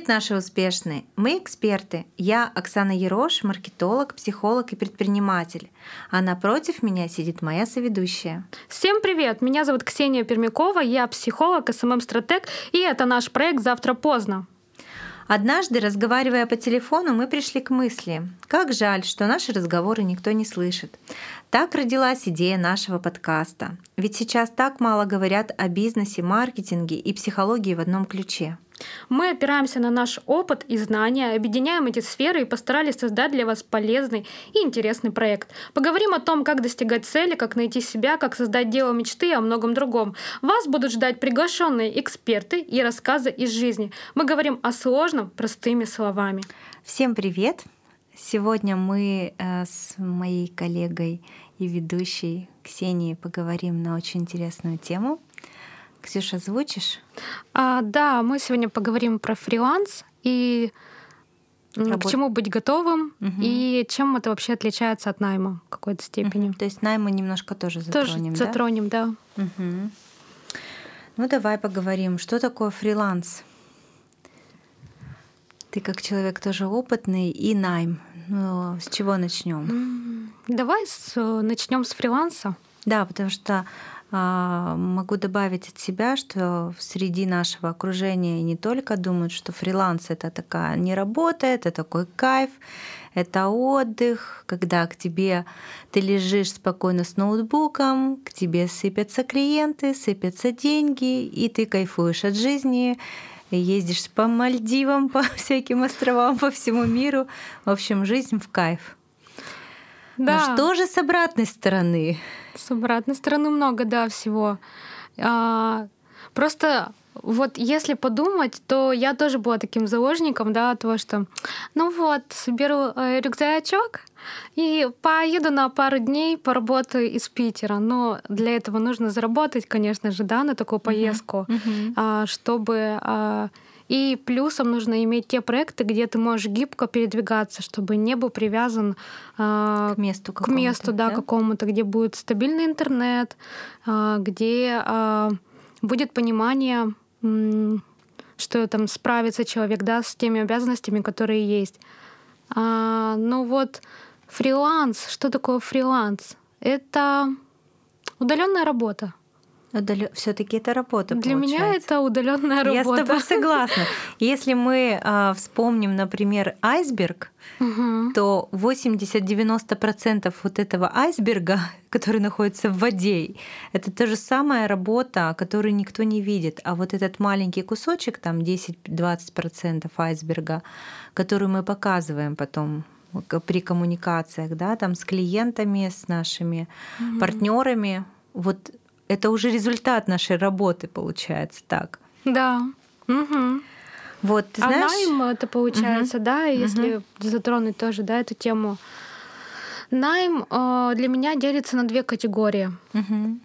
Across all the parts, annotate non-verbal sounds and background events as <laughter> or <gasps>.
Привет, наши успешные! Мы эксперты. Я Оксана Ерош, маркетолог, психолог и предприниматель. А напротив меня сидит моя соведущая. Всем привет! Меня зовут Ксения Пермякова, я психолог, СММ-стратег, и это наш проект «Завтра поздно». Однажды, разговаривая по телефону, мы пришли к мысли, как жаль, что наши разговоры никто не слышит. Так родилась идея нашего подкаста. Ведь сейчас так мало говорят о бизнесе, маркетинге и психологии в одном ключе. Мы опираемся на наш опыт и знания, объединяем эти сферы и постарались создать для вас полезный и интересный проект. Поговорим о том, как достигать цели, как найти себя, как создать дело мечты и о многом другом. Вас будут ждать приглашенные эксперты и рассказы из жизни. Мы говорим о сложном простыми словами. Всем привет! Сегодня мы э, с моей коллегой и ведущей Ксенией поговорим на очень интересную тему Ксюша, озвучишь? А, да, мы сегодня поговорим про фриланс и Работ... к чему быть готовым угу. и чем это вообще отличается от найма в какой-то степени. Угу. То есть найма немножко тоже затронем, тоже да? затронем, да. Угу. Ну давай поговорим, что такое фриланс. Ты как человек тоже опытный и найм. Ну, с чего начнем? Давай с, начнем с фриланса. Да, потому что могу добавить от себя, что среди нашего окружения не только думают, что фриланс это такая не работа, это такой кайф, это отдых, когда к тебе ты лежишь спокойно с ноутбуком, к тебе сыпятся клиенты, сыпятся деньги, и ты кайфуешь от жизни, ездишь по Мальдивам, <laughs> по всяким островам, по всему миру. В общем, жизнь в кайф. Да. Но что же с обратной стороны? С обратной стороны много, да, всего. А, просто вот если подумать, то я тоже была таким заложником, да, того, что ну вот, соберу э, рюкзачок и поеду на пару дней поработаю из Питера. Но для этого нужно заработать, конечно же, да, на такую поездку, uh-huh. Uh-huh. чтобы а, и плюсом нужно иметь те проекты, где ты можешь гибко передвигаться, чтобы не был привязан к месту, к месту, да, да? какому-то, где будет стабильный интернет, а, где а, будет понимание, что там справится человек, да, с теми обязанностями, которые есть. А, ну вот фриланс, что такое фриланс? Это удаленная работа. Удалё... Все-таки это работа. Для получается. меня это удаленная работа. Я с тобой согласна. Если мы э, вспомним, например, айсберг, угу. то 80-90% вот этого айсберга, <laughs> который находится в воде, это та же самая работа, которую никто не видит. А вот этот маленький кусочек, там 10-20% айсберга, который мы показываем потом при коммуникациях, да, там с клиентами, с нашими угу. партнерами, вот это уже результат нашей работы, получается так. Да. Угу. Вот, ты знаешь... А найм это получается, угу. да, если угу. затронуть тоже, да, эту тему. Найм э, для меня делится на две категории. Угу.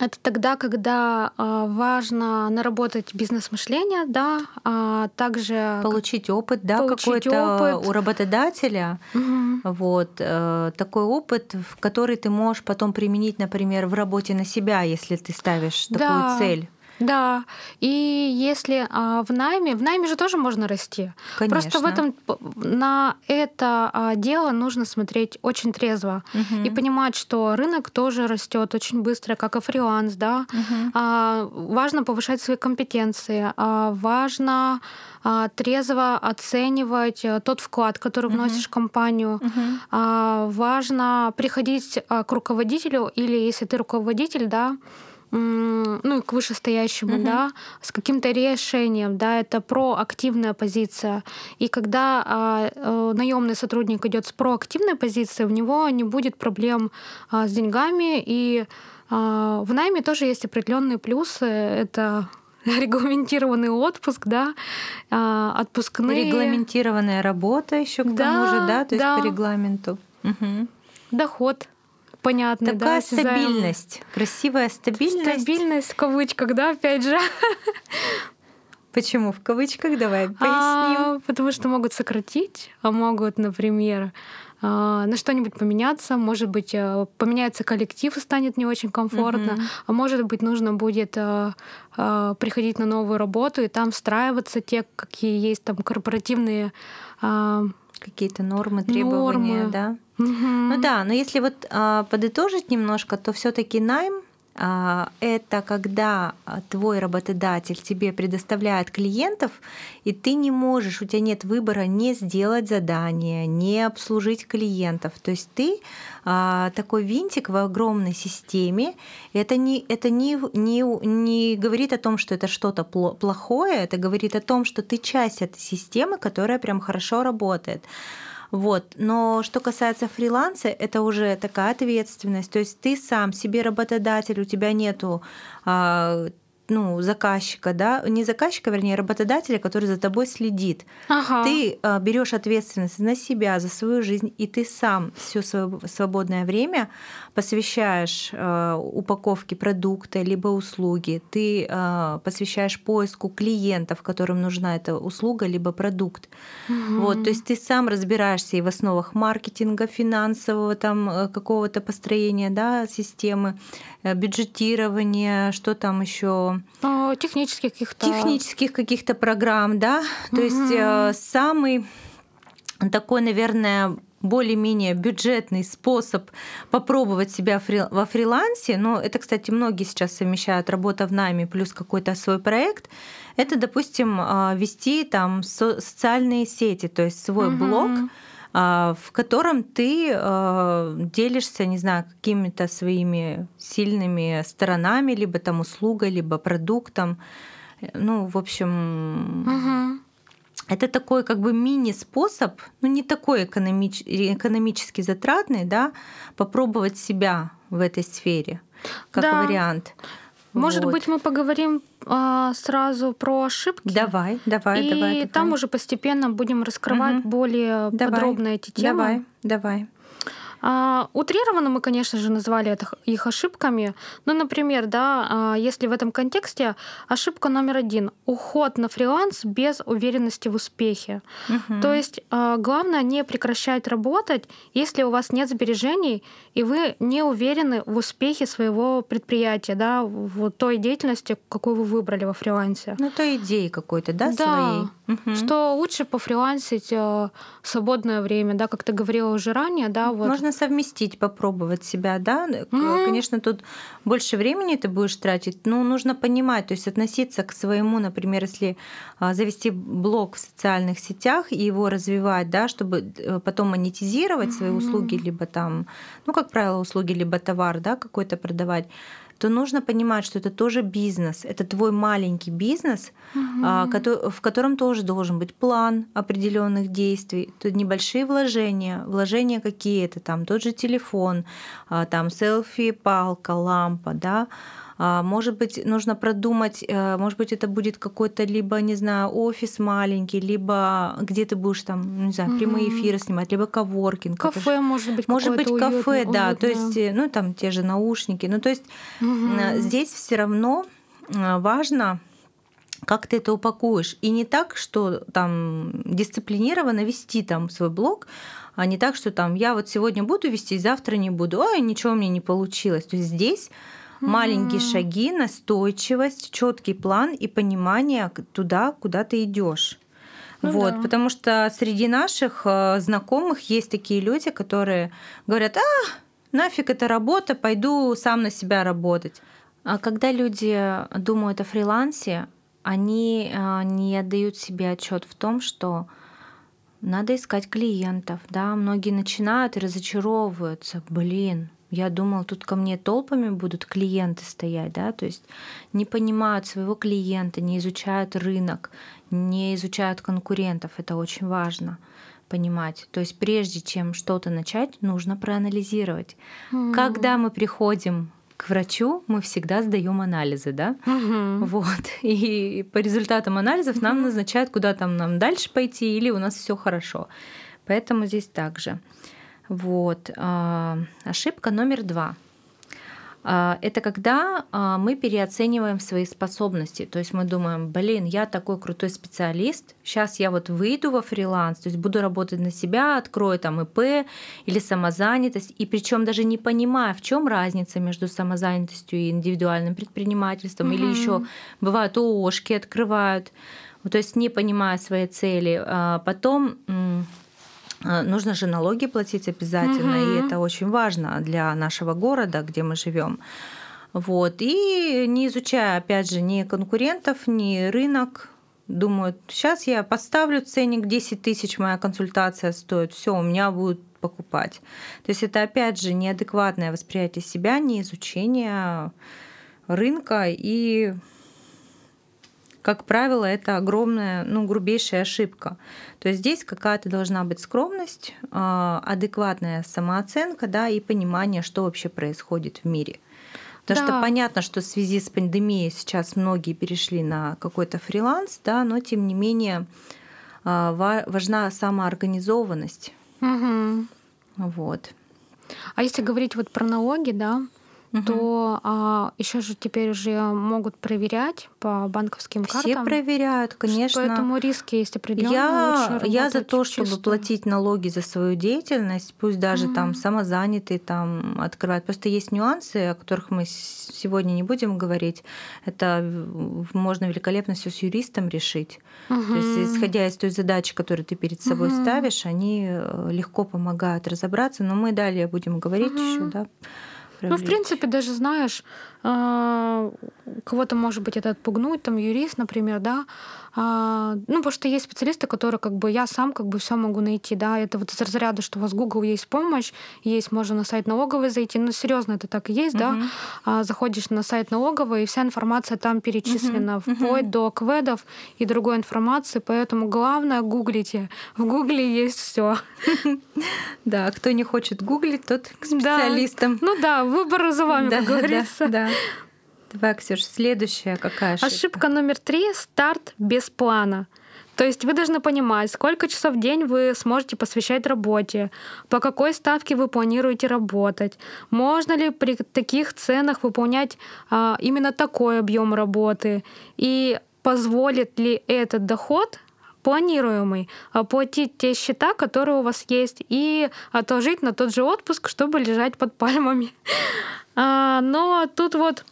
Это тогда, когда э, важно наработать бизнес-мышление, да, а также получить опыт, да, какой-то у работодателя, угу. вот э, такой опыт, в который ты можешь потом применить, например, в работе на себя, если ты ставишь такую да. цель. Да, и если а, в найме, в найме же тоже можно расти. Конечно. Просто в этом на это а, дело нужно смотреть очень трезво угу. и понимать, что рынок тоже растет очень быстро, как и фриланс, да. Угу. А, важно повышать свои компетенции, а, важно а, трезво оценивать э, тот вклад, который вносишь uh-huh. в компанию. Uh-huh. А, важно приходить а, к руководителю или если ты руководитель, да, ну и к вышестоящему, угу. да, с каким-то решением, да, это проактивная позиция. И когда а, а, наемный сотрудник идет с проактивной позицией, у него не будет проблем а, с деньгами. И а, в найме тоже есть определенные плюсы. Это <laughs> регламентированный отпуск, да, а, отпускные. Регламентированная работа еще к да, тому же, да, то есть да. по регламенту. Угу. Доход понятный, Такая да, стабильность, красивая стабильность. Стабильность в кавычках, да, опять же. <laughs> Почему в кавычках? Давай а, поясним. А, потому что могут сократить, а могут, например, а, на что-нибудь поменяться, может быть, э, поменяется коллектив и станет не очень комфортно, mm-hmm. а может быть, нужно будет э, э, приходить на новую работу и там встраиваться те, какие есть там корпоративные а, какие-то нормы, требования, нормы. да. Угу. Ну да, но если вот подытожить немножко, то все-таки найм а, это когда а, твой работодатель тебе предоставляет клиентов, и ты не можешь, у тебя нет выбора не сделать задание, не обслужить клиентов. То есть ты а, такой винтик в огромной системе. Это не, это не, не, не говорит о том, что это что-то плохое, это говорит о том, что ты часть этой системы, которая прям хорошо работает. Вот. Но что касается фриланса, это уже такая ответственность. То есть ты сам себе работодатель, у тебя нету а, ну, заказчика, да, не заказчика, вернее, работодателя, который за тобой следит. Ага. Ты э, берешь ответственность на себя, за свою жизнь, и ты сам все свое свободное время посвящаешь э, упаковке продукта либо услуги, ты э, посвящаешь поиску клиентов, которым нужна эта услуга либо продукт. Угу. Вот, то есть ты сам разбираешься и в основах маркетинга, финансового там э, какого-то построения, да, системы, бюджетирования, что там еще ну, технических каких-то... Технических каких-то программ, да. То угу. есть э, самый такой, наверное, более-менее бюджетный способ попробовать себя во фрилансе, но это, кстати, многие сейчас совмещают работа в найме плюс какой-то свой проект, это, допустим, э, вести там социальные сети, то есть свой угу. блог, а, в котором ты а, делишься, не знаю, какими-то своими сильными сторонами, либо там услугой, либо продуктом. Ну, в общем, угу. это такой как бы мини-способ, ну не такой экономич, экономически затратный, да, попробовать себя в этой сфере как да. вариант. Может вот. быть, мы поговорим а, сразу про ошибки. Давай, давай, и давай. И там уже постепенно будем раскрывать угу. более давай, подробно эти темы. Давай, давай. А, утрированно мы, конечно же, назвали это их ошибками. Ну, например, да, а, если в этом контексте ошибка номер один — уход на фриланс без уверенности в успехе. Угу. То есть а, главное не прекращать работать, если у вас нет сбережений, и вы не уверены в успехе своего предприятия, да, в той деятельности, какую вы выбрали во фрилансе. Ну, той идеи какой-то, да, да. своей? Угу. Что лучше пофрилансить в свободное время, да, как ты говорила уже ранее, да, вот. Можно совместить, попробовать себя, да. Mm-hmm. Конечно, тут больше времени ты будешь тратить, но нужно понимать, то есть относиться к своему, например, если а, завести блог в социальных сетях и его развивать, да, чтобы э, потом монетизировать mm-hmm. свои услуги, либо там, ну, как правило, услуги, либо товар, да, какой-то продавать то нужно понимать, что это тоже бизнес, это твой маленький бизнес, угу. в котором тоже должен быть план определенных действий, тут небольшие вложения, вложения какие-то, там тот же телефон, а, там селфи, палка, лампа, да, а, может быть, нужно продумать, э, может быть, это будет какой-то либо, не знаю, офис маленький, либо где ты будешь там, не знаю, угу. прямые эфиры снимать, либо коворкинг. Кафе, может быть, Может быть, кафе, уютно, да, то есть, э, ну, там те же наушники. Ну, то есть угу. здесь все равно важно как ты это упакуешь. И не так, что там дисциплинированно вести там свой блог, а не так, что там я вот сегодня буду вести, завтра не буду, ой, ничего меня не получилось. То есть здесь Маленькие шаги, настойчивость, четкий план и понимание туда, куда ты идешь. Ну, вот, да. потому что среди наших э, знакомых есть такие люди, которые говорят, а, нафиг эта работа, пойду сам на себя работать. А когда люди думают о фрилансе, они э, не отдают себе отчет в том, что надо искать клиентов, да, многие начинают и разочаровываются, блин, я думал, тут ко мне толпами будут клиенты стоять, да, то есть не понимают своего клиента, не изучают рынок, не изучают конкурентов. Это очень важно понимать. То есть прежде чем что-то начать, нужно проанализировать. Mm. Когда мы приходим к врачу, мы всегда сдаем анализы, да? Mm-hmm. Вот. <laughs> И по результатам анализов mm-hmm. нам назначают, куда там нам дальше пойти, или у нас все хорошо. Поэтому здесь также. Вот. А, ошибка номер два. А, это когда а, мы переоцениваем свои способности. То есть мы думаем, блин, я такой крутой специалист, сейчас я вот выйду во фриланс, то есть буду работать на себя, открою там ИП или самозанятость, и причем даже не понимая, в чем разница между самозанятостью и индивидуальным предпринимательством, угу. или еще бывают ООшки открывают, то есть не понимая своей цели. Потом нужно же налоги платить обязательно, угу. и это очень важно для нашего города, где мы живем. Вот. И не изучая, опять же, ни конкурентов, ни рынок, думают, сейчас я поставлю ценник 10 тысяч, моя консультация стоит, все, у меня будут покупать. То есть это, опять же, неадекватное восприятие себя, не изучение рынка и как правило, это огромная, ну, грубейшая ошибка. То есть здесь какая-то должна быть скромность, а, адекватная самооценка, да, и понимание, что вообще происходит в мире. Потому да. что понятно, что в связи с пандемией сейчас многие перешли на какой-то фриланс, да, но тем не менее а, важна самоорганизованность. Угу. Вот. А если говорить вот про налоги, да, угу. то а, еще же теперь уже могут проверять по банковским картам. Все проверяют, конечно. Поэтому риски есть определенные. Я, я за то, чтобы чисто. платить налоги за свою деятельность, пусть даже угу. там самозанятый там открывать. Просто есть нюансы, о которых мы сегодня не будем говорить. Это можно великолепно все с юристом решить. Угу. То есть, исходя из той задачи, которую ты перед собой угу. ставишь, они э, легко помогают разобраться. Но мы далее будем говорить угу. еще, да привлечь. Ну, в принципе, даже знаешь, кого-то, может быть, это отпугнуть, там, юрист, например, да, а, ну, потому что есть специалисты, которые, как бы, я сам, как бы, все могу найти, да, это вот из разряда, что у вас Google есть помощь, есть, можно на сайт налоговой зайти, ну, серьезно, это так и есть, uh-huh. да, а, заходишь на сайт налоговой, и вся информация там перечислена, uh-huh. вплоть uh-huh. до кведов и другой информации, поэтому главное, гуглите, в Гугле есть все. <laughs> Да, кто не хочет гуглить, тот к специалистам. Ну да, выбор за вами, как говорится. Да. Давай, Ксюш, следующая какая ошибка? Ошибка номер три — старт без плана. То есть вы должны понимать, сколько часов в день вы сможете посвящать работе, по какой ставке вы планируете работать, можно ли при таких ценах выполнять а, именно такой объем работы, и позволит ли этот доход планируемый, оплатить те счета, которые у вас есть, и отложить на тот же отпуск, чтобы лежать под пальмами. <laughs> А, но тут вот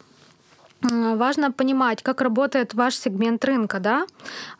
важно понимать, как работает ваш сегмент рынка, да.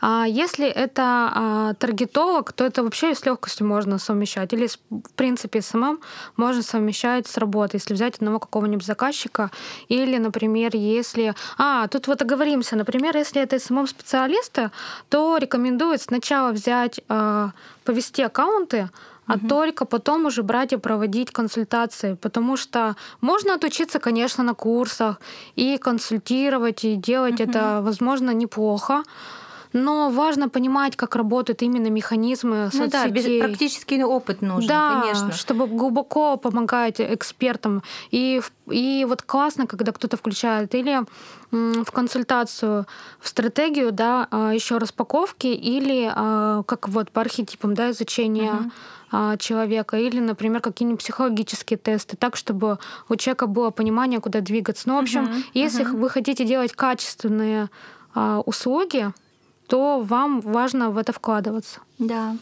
А если это а, таргетолог, то это вообще с легкостью можно совмещать. Или, в принципе, самым можно совмещать с работой, если взять одного какого-нибудь заказчика. Или, например, если... А, тут вот оговоримся. Например, если это самым специалиста, то рекомендуют сначала взять, а, повести аккаунты, а угу. только потом уже брать и проводить консультации, потому что можно отучиться, конечно, на курсах и консультировать и делать угу. это, возможно, неплохо. Но важно понимать, как работают именно механизмы ну соцсетей. Да, без, практический опыт нужен, да, конечно. чтобы глубоко помогать экспертам. И, и вот классно, когда кто-то включает или в консультацию, в стратегию, да, а, еще распаковки или а, как вот по архетипам, да, изучения uh человека, или, например, какие-нибудь психологические тесты, так, чтобы у человека было понимание, куда двигаться. Ну, в общем, uh-huh, если uh-huh. вы хотите делать качественные а, услуги, то вам важно в это вкладываться. Да.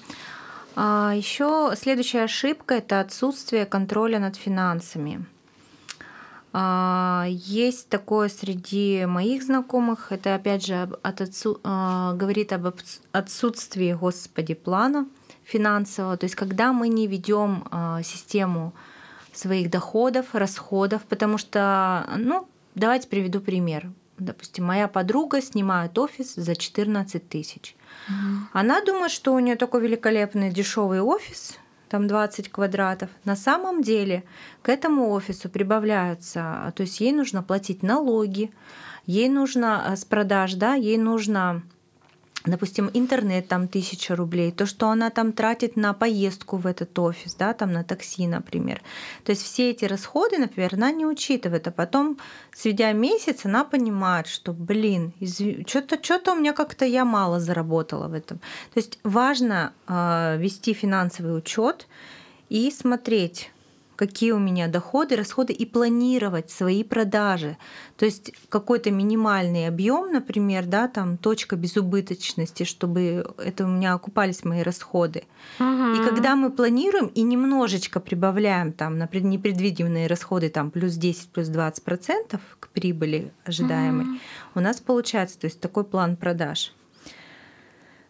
А еще следующая ошибка это отсутствие контроля над финансами. А, есть такое среди моих знакомых, это опять же от отсу, а, говорит об отсутствии, господи, плана финансового. То есть когда мы не ведем а, систему своих доходов, расходов, потому что, ну, давайте приведу пример. Допустим, моя подруга снимает офис за 14 тысяч. Угу. Она думает, что у нее такой великолепный дешевый офис, там 20 квадратов. На самом деле к этому офису прибавляются, то есть ей нужно платить налоги, ей нужно э, с продаж, да, ей нужно допустим, интернет там тысяча рублей, то, что она там тратит на поездку в этот офис, да, там на такси, например. То есть все эти расходы, например, она не учитывает, а потом, сведя месяц, она понимает, что, блин, изв... что-то что у меня как-то я мало заработала в этом. То есть важно э, вести финансовый учет и смотреть, какие у меня доходы, расходы и планировать свои продажи. То есть какой-то минимальный объем, например, да, там точка безубыточности, чтобы это у меня окупались мои расходы. Угу. И когда мы планируем и немножечко прибавляем там на непредвиденные расходы там плюс 10, плюс 20 процентов к прибыли ожидаемой, угу. у нас получается, то есть такой план продаж.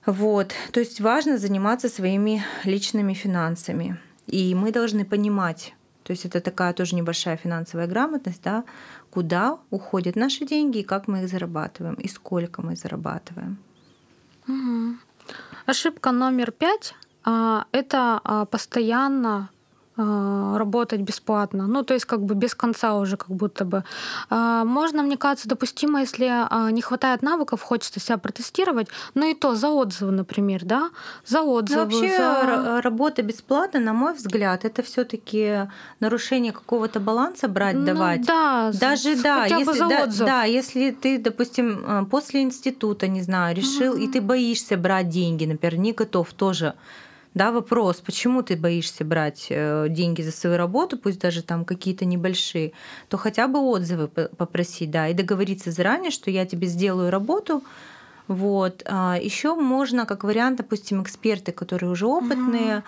Вот, то есть важно заниматься своими личными финансами. И мы должны понимать, то есть это такая тоже небольшая финансовая грамотность, да, куда уходят наши деньги и как мы их зарабатываем, и сколько мы зарабатываем. Угу. Ошибка номер пять а, это а, постоянно работать бесплатно. Ну, то есть как бы без конца уже как будто бы. А, можно, мне кажется, допустимо, если а, не хватает навыков, хочется себя протестировать, но и то за отзывы, например, да? За ну, отзывы. Ну, вообще за... работа бесплатно, на мой взгляд, это все таки нарушение какого-то баланса брать, ну, давать. Да, даже да, если, за да, отзыв. да, если ты, допустим, после института, не знаю, решил, mm-hmm. и ты боишься брать деньги, например, не готов тоже да, вопрос, почему ты боишься брать э, деньги за свою работу, пусть даже там какие-то небольшие, то хотя бы отзывы попросить, да, и договориться заранее, что я тебе сделаю работу, вот. А еще можно, как вариант, допустим, эксперты, которые уже опытные, mm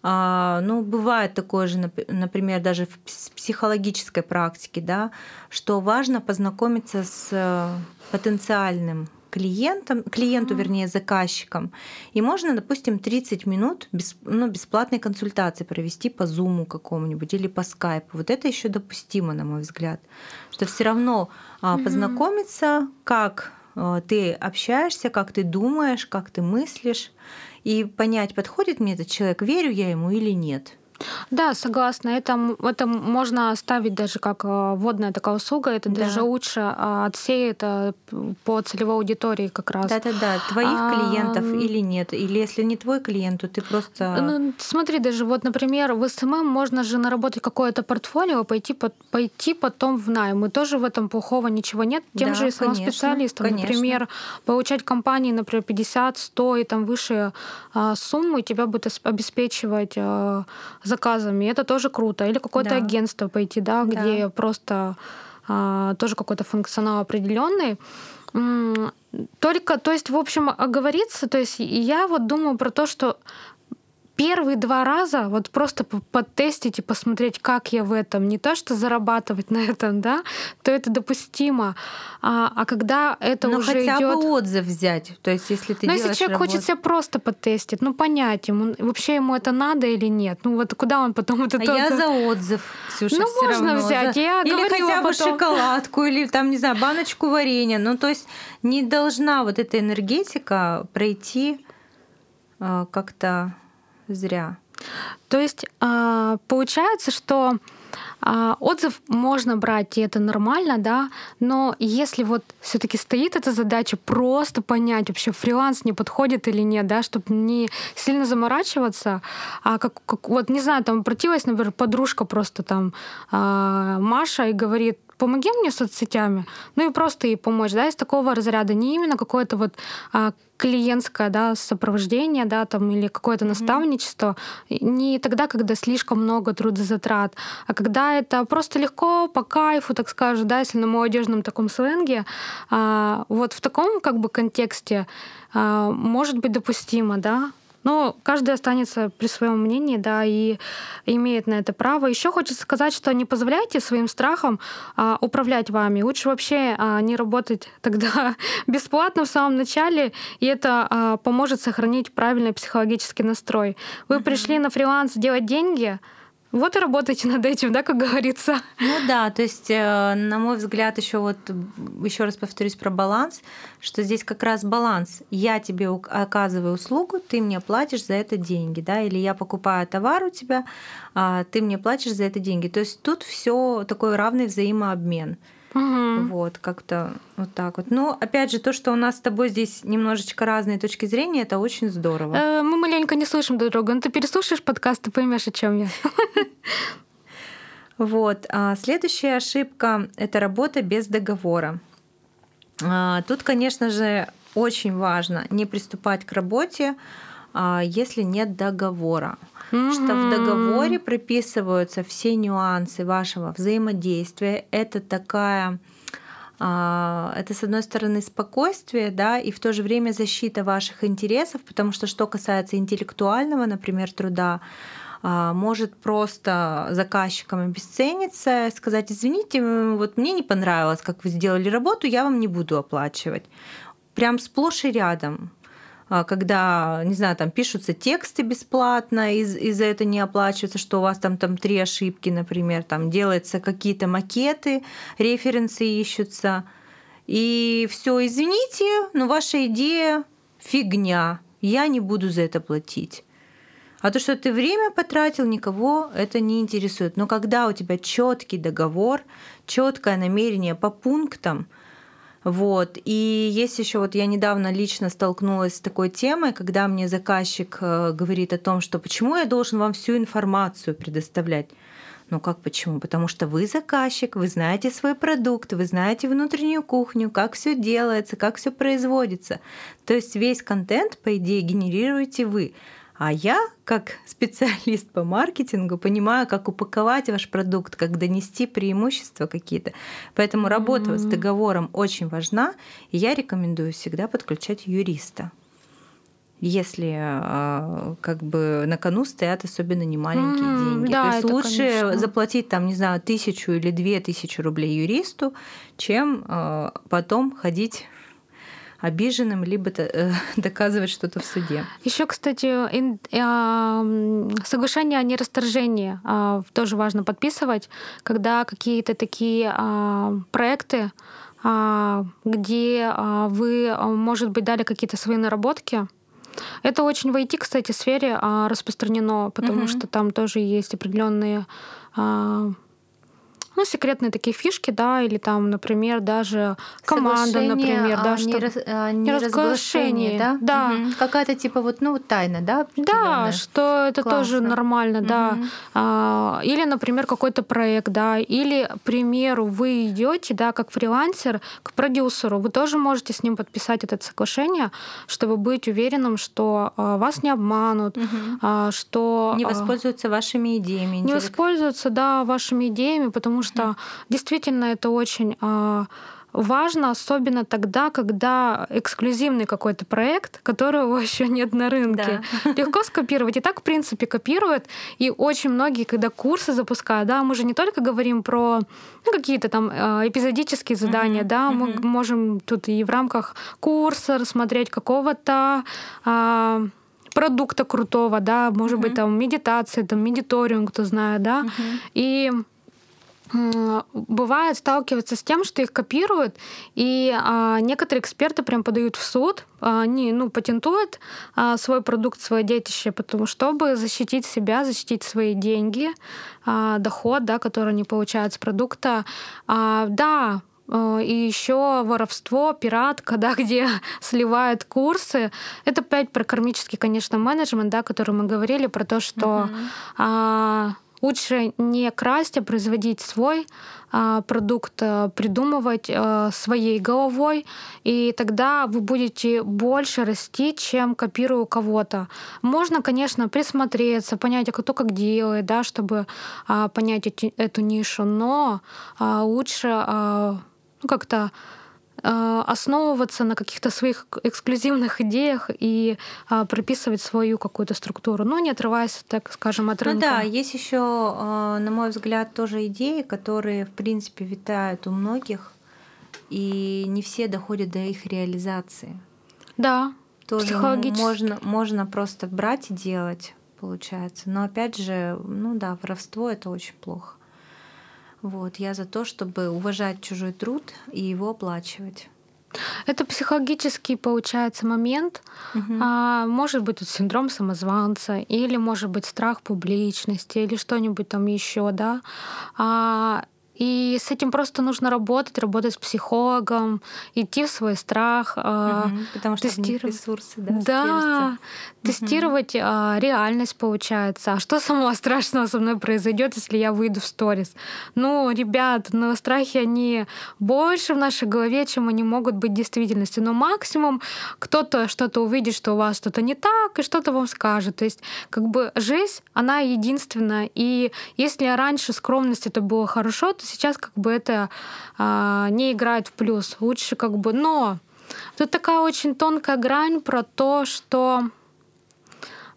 а, ну, бывает такое же, например, даже в психологической практике, да, что важно познакомиться с э, потенциальным клиентам, клиенту, вернее, заказчикам. И можно, допустим, 30 минут без, ну, бесплатной консультации провести по зуму какому-нибудь или по скайпу. Вот это еще допустимо, на мой взгляд. Что все равно mm-hmm. познакомиться, как а, ты общаешься, как ты думаешь, как ты мыслишь, и понять, подходит мне этот человек, верю я ему или нет. Да, согласна. Это, это можно ставить даже как э, вводная такая услуга. Это да. даже лучше а, отсеет по целевой аудитории как раз. Да-да-да. Твоих а, клиентов или нет. Или если не твой клиент, то ты просто... Ну, смотри, даже вот, например, в СММ можно же наработать какое-то портфолио, пойти, пойти потом в найм. И тоже в этом плохого ничего нет. Тем да, же самым специалистам. Конечно. Например, получать компании, например, 50, 100 и там выше а, суммы, тебя будет обеспечивать заказами, это тоже круто. Или какое-то да. агентство пойти, да, да. где просто а, тоже какой-то функционал определенный. Только, то есть, в общем, оговориться, то есть я вот думаю про то, что первые два раза вот просто потестить и посмотреть, как я в этом, не то что зарабатывать <laughs> на этом, да, то это допустимо. А, а когда это Но уже хотя идет... бы отзыв взять, то есть если ты Но если человек работу... хочет себя просто потестить, ну понять ему, вообще ему это надо или нет, ну вот куда он потом это... А тот... я за отзыв, Ксюша, Ну можно равно. взять, за... я Или хотя бы потом... шоколадку, или там, не знаю, баночку варенья, ну то есть не должна вот эта энергетика пройти э, как-то зря. То есть а, получается, что а, отзыв можно брать, и это нормально, да, но если вот все-таки стоит эта задача просто понять, вообще фриланс не подходит или нет, да, чтобы не сильно заморачиваться, а как, как вот не знаю, там обратилась, например, подружка просто там а, Маша и говорит, помоги мне соцсетями, ну и просто ей помочь, да, из такого разряда, не именно какое-то вот а, клиентское, да, сопровождение, да, там, или какое-то mm-hmm. наставничество, не тогда, когда слишком много трудозатрат, а когда это просто легко, по кайфу, так скажем, да, если на молодежном таком сленге, а, вот в таком как бы контексте а, может быть допустимо, да, но каждый останется при своем мнении, да, и имеет на это право. Еще хочется сказать, что не позволяйте своим страхам а, управлять вами. Лучше вообще а, не работать <laughs> тогда бесплатно в самом начале, и это а, поможет сохранить правильный психологический настрой. Вы mm-hmm. пришли на фриланс делать деньги, вот и работайте над этим, да, как говорится. Ну да, то есть, э, на мой взгляд, еще вот еще раз повторюсь про баланс, что здесь как раз баланс. Я тебе оказываю услугу, ты мне платишь за это деньги, да, или я покупаю товар у тебя, а ты мне платишь за это деньги. То есть тут все такой равный взаимообмен. Угу. Вот, как-то вот так вот. Но опять же, то, что у нас с тобой здесь немножечко разные точки зрения, это очень здорово. Э, мы маленько не слышим друг друга. Но ты переслушаешь подкаст, ты поймешь, о чем я. <laughs> Вот. А следующая ошибка — это работа без договора. А, тут, конечно же, очень важно не приступать к работе, а, если нет договора. Mm-hmm. что в договоре прописываются все нюансы вашего взаимодействия. Это такая а, это, с одной стороны, спокойствие, да, и в то же время защита ваших интересов, потому что что касается интеллектуального, например, труда, а, может просто заказчикам обесцениться, сказать, извините, вот мне не понравилось, как вы сделали работу, я вам не буду оплачивать. Прям сплошь и рядом когда, не знаю, там пишутся тексты бесплатно, и, и за это не оплачивается, что у вас там, там три ошибки, например, там делаются какие-то макеты, референсы ищутся, и все, извините, но ваша идея фигня, я не буду за это платить. А то, что ты время потратил, никого это не интересует. Но когда у тебя четкий договор, четкое намерение по пунктам, вот. И есть еще вот я недавно лично столкнулась с такой темой, когда мне заказчик э, говорит о том, что почему я должен вам всю информацию предоставлять. Ну как почему? Потому что вы заказчик, вы знаете свой продукт, вы знаете внутреннюю кухню, как все делается, как все производится. То есть весь контент, по идее, генерируете вы. А я, как специалист по маркетингу, понимаю, как упаковать ваш продукт, как донести преимущества какие-то. Поэтому работа mm-hmm. с договором очень важна, и я рекомендую всегда подключать юриста. Если э, как бы на кону стоят особенно немаленькие mm, деньги. Да, То есть лучше конечно. заплатить там, не знаю, тысячу или две тысячи рублей юристу, чем э, потом ходить обиженным, либо э, <laughs> доказывать что-то в суде. Еще, кстати, соглашение о нерасторжении а, тоже важно подписывать, когда какие-то такие а, проекты, а, где вы, может быть, дали какие-то свои наработки, это очень в IT, кстати, сфере распространено, потому угу. что там тоже есть определенные ну, секретные такие фишки, да, или там, например, даже команда, например, да, что... Не, раз, а, не разглашение, да? Да. Угу. Какая-то типа вот, ну, тайна, да? Да, что это Классно. тоже нормально, угу. да. А, или, например, какой-то проект, да, или, к примеру, вы идете, да, как фрилансер к продюсеру, вы тоже можете с ним подписать это соглашение, чтобы быть уверенным, что а, вас не обманут, угу. а, что... Не воспользуются вашими идеями. Не воспользуются, да, вашими идеями, потому что что действительно это очень а, важно, особенно тогда, когда эксклюзивный какой-то проект, которого <laughs> еще нет на рынке. Да. Легко скопировать. И так, в принципе, копируют. И очень многие, когда курсы запускают, да, мы же не только говорим про ну, какие-то там а, эпизодические задания, mm-hmm. да, мы mm-hmm. можем тут и в рамках курса рассмотреть какого-то а, продукта крутого, да, может mm-hmm. быть, там медитация, там медиторинг, кто знает, да, mm-hmm. и бывает сталкиваться с тем, что их копируют, и а, некоторые эксперты прям подают в суд, а, они ну, патентуют а, свой продукт, свое детище, потому чтобы защитить себя, защитить свои деньги, а, доход, да, который они получают с продукта. А, да, а, и еще воровство, пиратка, <laughs> да, где сливают курсы. Это опять про кармический, конечно, менеджмент, да, который мы говорили, про то, что uh-huh. а, Лучше не красть, а производить свой а, продукт, а, придумывать а, своей головой, и тогда вы будете больше расти, чем копируя у кого-то. Можно, конечно, присмотреться, понять, а кто как делает, да, чтобы понять эту нишу, но лучше ну, как-то а, основываться на каких-то своих эксклюзивных идеях и а, прописывать свою какую-то структуру, но не отрываясь, так скажем, от рынка. Ну да, есть еще, а, на мой взгляд, тоже идеи, которые, в принципе, витают у многих, и не все доходят до их реализации. Да, тоже можно, можно просто брать и делать, получается. Но опять же, ну да, воровство это очень плохо. Вот, я за то, чтобы уважать чужой труд и его оплачивать. Это психологический, получается, момент. Угу. А, может быть, тут синдром самозванца, или может быть страх публичности, или что-нибудь там еще, да. А, И с этим просто нужно работать, работать с психологом, идти в свой страх, угу, потому что тестировать ресурсы, да. Да, тестировать угу. реальность получается. А что <laughs> самого страшного со мной произойдет, если я выйду в сторис? Ну, ребят, но страхи они больше в нашей голове, чем они могут быть в действительности. Но максимум кто-то что-то увидит, что у вас что-то не так, и что-то вам скажет. То есть, как бы жизнь, она единственная. И если раньше скромность это было хорошо, то сейчас как бы это а, не играет в плюс. Лучше как бы... Но тут такая очень тонкая грань про то, что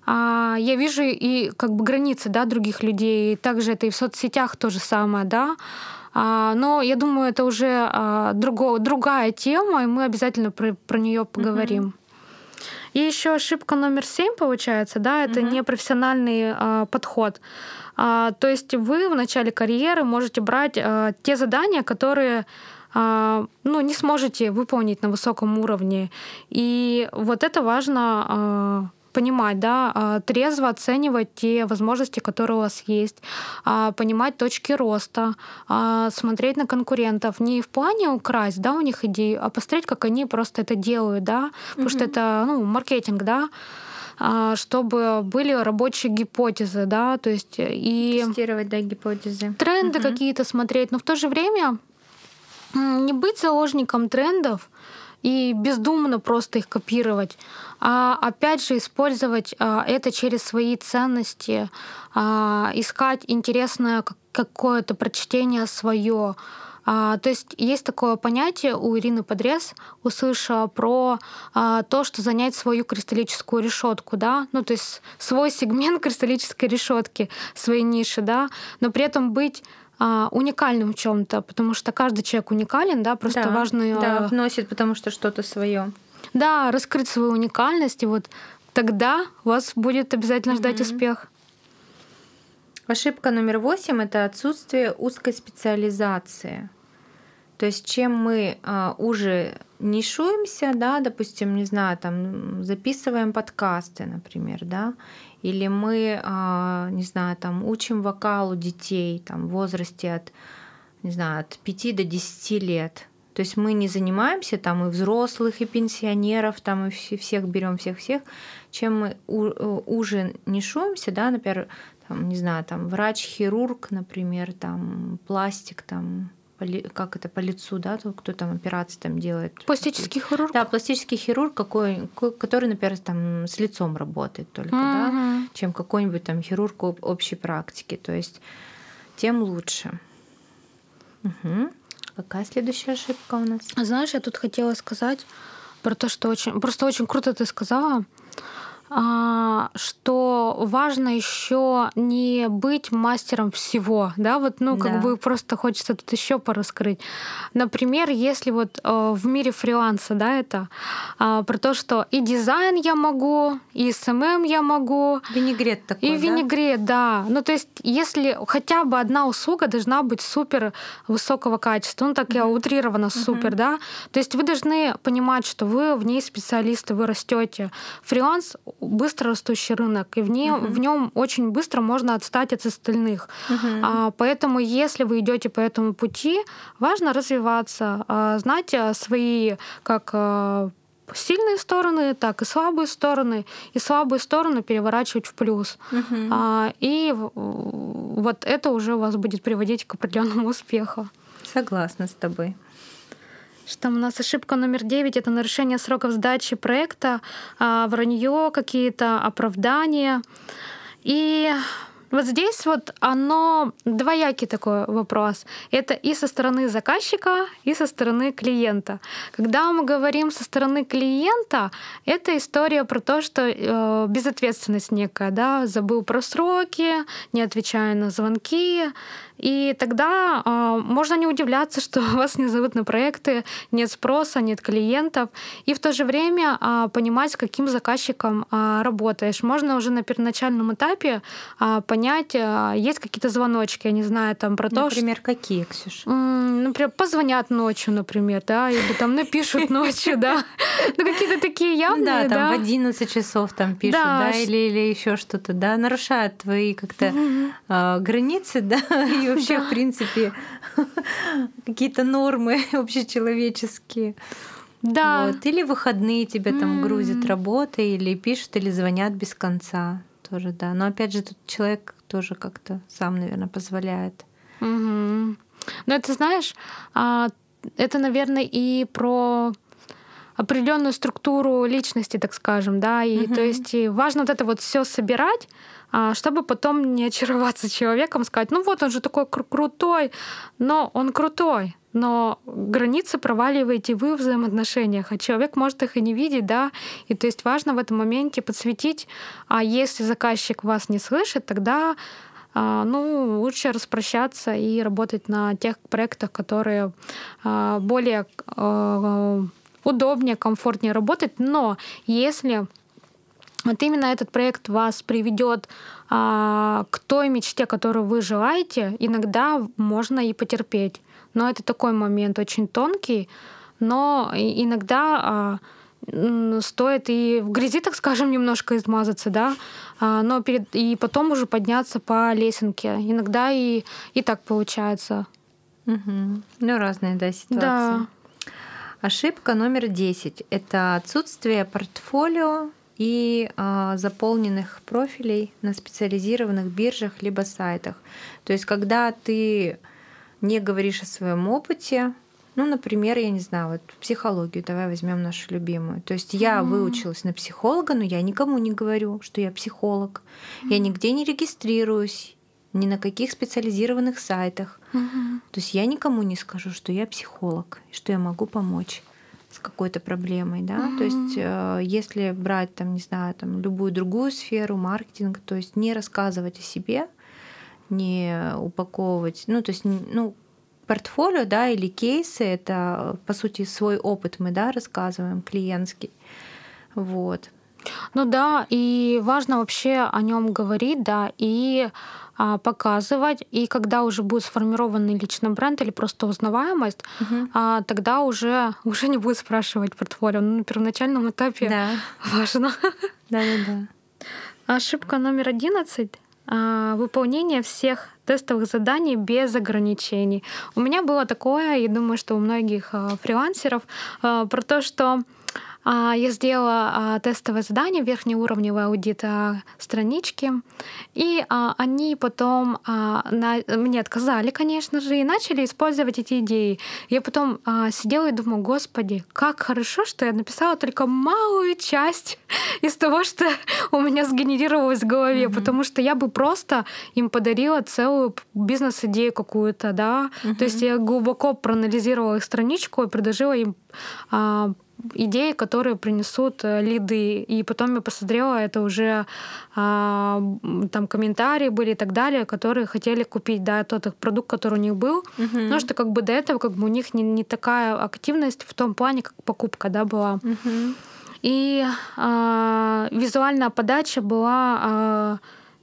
а, я вижу и как бы границы да, других людей. И также это и в соцсетях то же самое, да. А, но я думаю, это уже а, друго, другая тема, и мы обязательно про, про нее поговорим. Mm-hmm. И еще ошибка номер семь получается, да, это mm-hmm. непрофессиональный а, подход. А, то есть вы в начале карьеры можете брать а, те задания, которые а, ну, не сможете выполнить на высоком уровне. И вот это важно а, понимать, да, а, трезво оценивать те возможности, которые у вас есть, а, понимать точки роста, смотреть на конкурентов не в плане украсть, да, у них идеи, а посмотреть, как они просто это делают, да, потому mm-hmm. что это, ну, маркетинг, да, чтобы были рабочие гипотезы, да, то есть и тестировать, да, гипотезы, тренды угу. какие-то смотреть, но в то же время не быть заложником трендов и бездумно просто их копировать, а опять же использовать а, это через свои ценности, а, искать интересное какое-то прочтение свое. А, то есть есть такое понятие у Ирины Подрез, услышала про а, то, что занять свою кристаллическую решетку, да, ну то есть свой сегмент <laughs> кристаллической решетки, своей ниши, да, но при этом быть а, уникальным в чем-то, потому что каждый человек уникален, да, просто да, важно... Да, а, вносит, потому что что-то свое. Да, раскрыть свою уникальность, и вот тогда вас будет обязательно ждать mm-hmm. успех. Ошибка номер восемь это отсутствие узкой специализации. То есть чем мы а, уже нишуемся, да, допустим, не знаю, там записываем подкасты, например, да, или мы, а, не знаю, там учим вокалу детей там, в возрасте от, не знаю, от 5 до 10 лет. То есть мы не занимаемся там и взрослых, и пенсионеров, там и всех берем всех-всех, чем мы уже нишуемся, да, например, там, не знаю, там врач-хирург, например, там пластик, там как это по лицу, да, кто там операции там делает. Пластический хирург. Да, пластический хирург, какой, который, например, там с лицом работает только, mm-hmm. да, чем какой-нибудь там хирург общей практики. То есть тем лучше. Угу. Какая следующая ошибка у нас? Знаешь, я тут хотела сказать про то, что очень, просто очень круто ты сказала. А, что важно еще не быть мастером всего, да, вот, ну, как да. бы просто хочется тут еще пораскрыть. Например, если вот э, в мире фриланса, да, это а, про то, что и дизайн я могу, и СММ я могу. Винегрет такой, И да? винегрет, да. Ну, то есть, если хотя бы одна услуга должна быть супер высокого качества, ну, так mm-hmm. я утрированно супер, mm-hmm. да, то есть вы должны понимать, что вы в ней специалисты, вы растете. Фриланс быстро растущий рынок, и в, ней, uh-huh. в нем очень быстро можно отстать от остальных. Uh-huh. А, поэтому, если вы идете по этому пути, важно развиваться, а, знать а, свои как а, сильные стороны, так и слабые стороны, и слабые стороны переворачивать в плюс. Uh-huh. А, и вот это уже вас будет приводить к определенному успеху. Согласна с тобой. Что у нас ошибка номер девять это нарушение сроков сдачи проекта, а, вранье, какие-то оправдания. И вот здесь вот оно двоякий такой вопрос. Это и со стороны заказчика, и со стороны клиента. Когда мы говорим со стороны клиента, это история про то, что э, безответственность некая, да, забыл про сроки, не отвечаю на звонки, и тогда э, можно не удивляться, что <laughs> вас не зовут на проекты, нет спроса, нет клиентов. И в то же время э, понимать, с каким заказчиком э, работаешь. Можно уже на первоначальном этапе э, понять, а, есть какие-то звоночки, я не знаю, там про то, Например, что... какие, Ксюш? Например, позвонят ночью, например, да, или там напишут ночью, да. <laughs> Ну, какие-то такие явные, да. там в 11 часов там пишут, да, или, еще что-то, да, нарушают твои как-то границы, <laughs> да, и вообще, в принципе, <laughs> какие-то нормы <laughs> общечеловеческие. Да. Вот. Или выходные тебя там грузят работой, или пишут, или звонят без конца тоже, да. Но опять же, тут человек тоже как-то сам, наверное, позволяет. Угу. Ну, это знаешь, а, это, наверное, и про определенную структуру личности, так скажем, да, и угу. то есть важно вот это вот все собирать, чтобы потом не очароваться человеком, сказать, ну вот он же такой кру- крутой, но он крутой, но границы проваливаете вы в взаимоотношениях, а человек может их и не видеть, да, и то есть важно в этом моменте подсветить, а если заказчик вас не слышит, тогда а, ну, лучше распрощаться и работать на тех проектах, которые а, более а, удобнее, комфортнее работать. Но если вот именно этот проект вас приведет а, к той мечте, которую вы желаете, иногда можно и потерпеть. Но это такой момент очень тонкий, но иногда а, стоит и в грязи, так скажем, немножко измазаться, да, а, но перед, и потом уже подняться по лесенке. Иногда и, и так получается. Угу. Ну, разные, да, ситуации. Да. Ошибка номер 10 – это отсутствие портфолио и э, заполненных профилей на специализированных биржах либо сайтах. То есть, когда ты не говоришь о своем опыте, ну, например, я не знаю, вот психологию, давай возьмем нашу любимую. То есть я mm-hmm. выучилась на психолога, но я никому не говорю, что я психолог. Mm-hmm. Я нигде не регистрируюсь, ни на каких специализированных сайтах. Mm-hmm. То есть я никому не скажу, что я психолог, что я могу помочь с какой-то проблемой, да. Mm-hmm. То есть э, если брать там, не знаю, там любую другую сферу, маркетинг, то есть не рассказывать о себе, не упаковывать, ну то есть, ну портфолио, да, или кейсы, это по сути свой опыт мы, да, рассказываем клиентский, вот. Ну да, и важно вообще о нем говорить, да, и показывать. И когда уже будет сформированный личный бренд или просто узнаваемость, угу. а, тогда уже, <laughs> уже не будет спрашивать портфолио. Ну, на первоначальном этапе да. <laughs> важно. Да-да-да. Ошибка номер одиннадцать а, выполнение всех тестовых заданий без ограничений. У меня было такое, и думаю, что у многих а, фрилансеров, а, про то, что а, я сделала а, тестовое задание, верхнеуровневый аудит странички, и а, они потом мне отказали, конечно же, и начали использовать эти идеи. Я потом сидела и думаю, господи, как хорошо, что я написала только малую часть <laughs> из того, что <laughs> у меня сгенерировалось в голове, mm-hmm. потому что я бы просто им подарила целую бизнес-идею какую-то, да. Mm-hmm. То есть я глубоко проанализировала их страничку и предложила им идеи, которые принесут э, лиды. И потом я посмотрела, это уже а, там комментарии были и так далее, которые хотели купить, да, тот продукт, который у них был. Uh-huh. Потому что как бы до этого как бы у них не, не такая активность в том плане, как покупка, да, была. Uh-huh. И а, визуальная подача была а,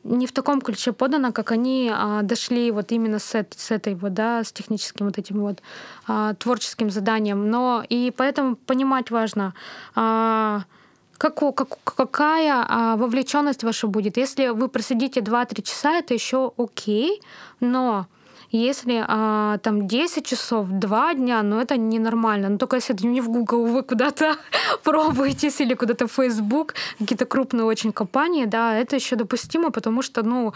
не в таком ключе подано, как они а, дошли вот именно с, с этой вот, да, с техническим вот этим вот а, творческим заданием. Но и поэтому понимать важно, а, как, как, какая а, вовлеченность ваша будет. Если вы просидите 2-3 часа, это еще окей, но если а, там 10 часов, 2 дня, ну это ненормально. Ну только если это не в Google, вы куда-то <laughs> пробуетесь или куда-то в Facebook, какие-то крупные очень компании, да, это еще допустимо, потому что, ну,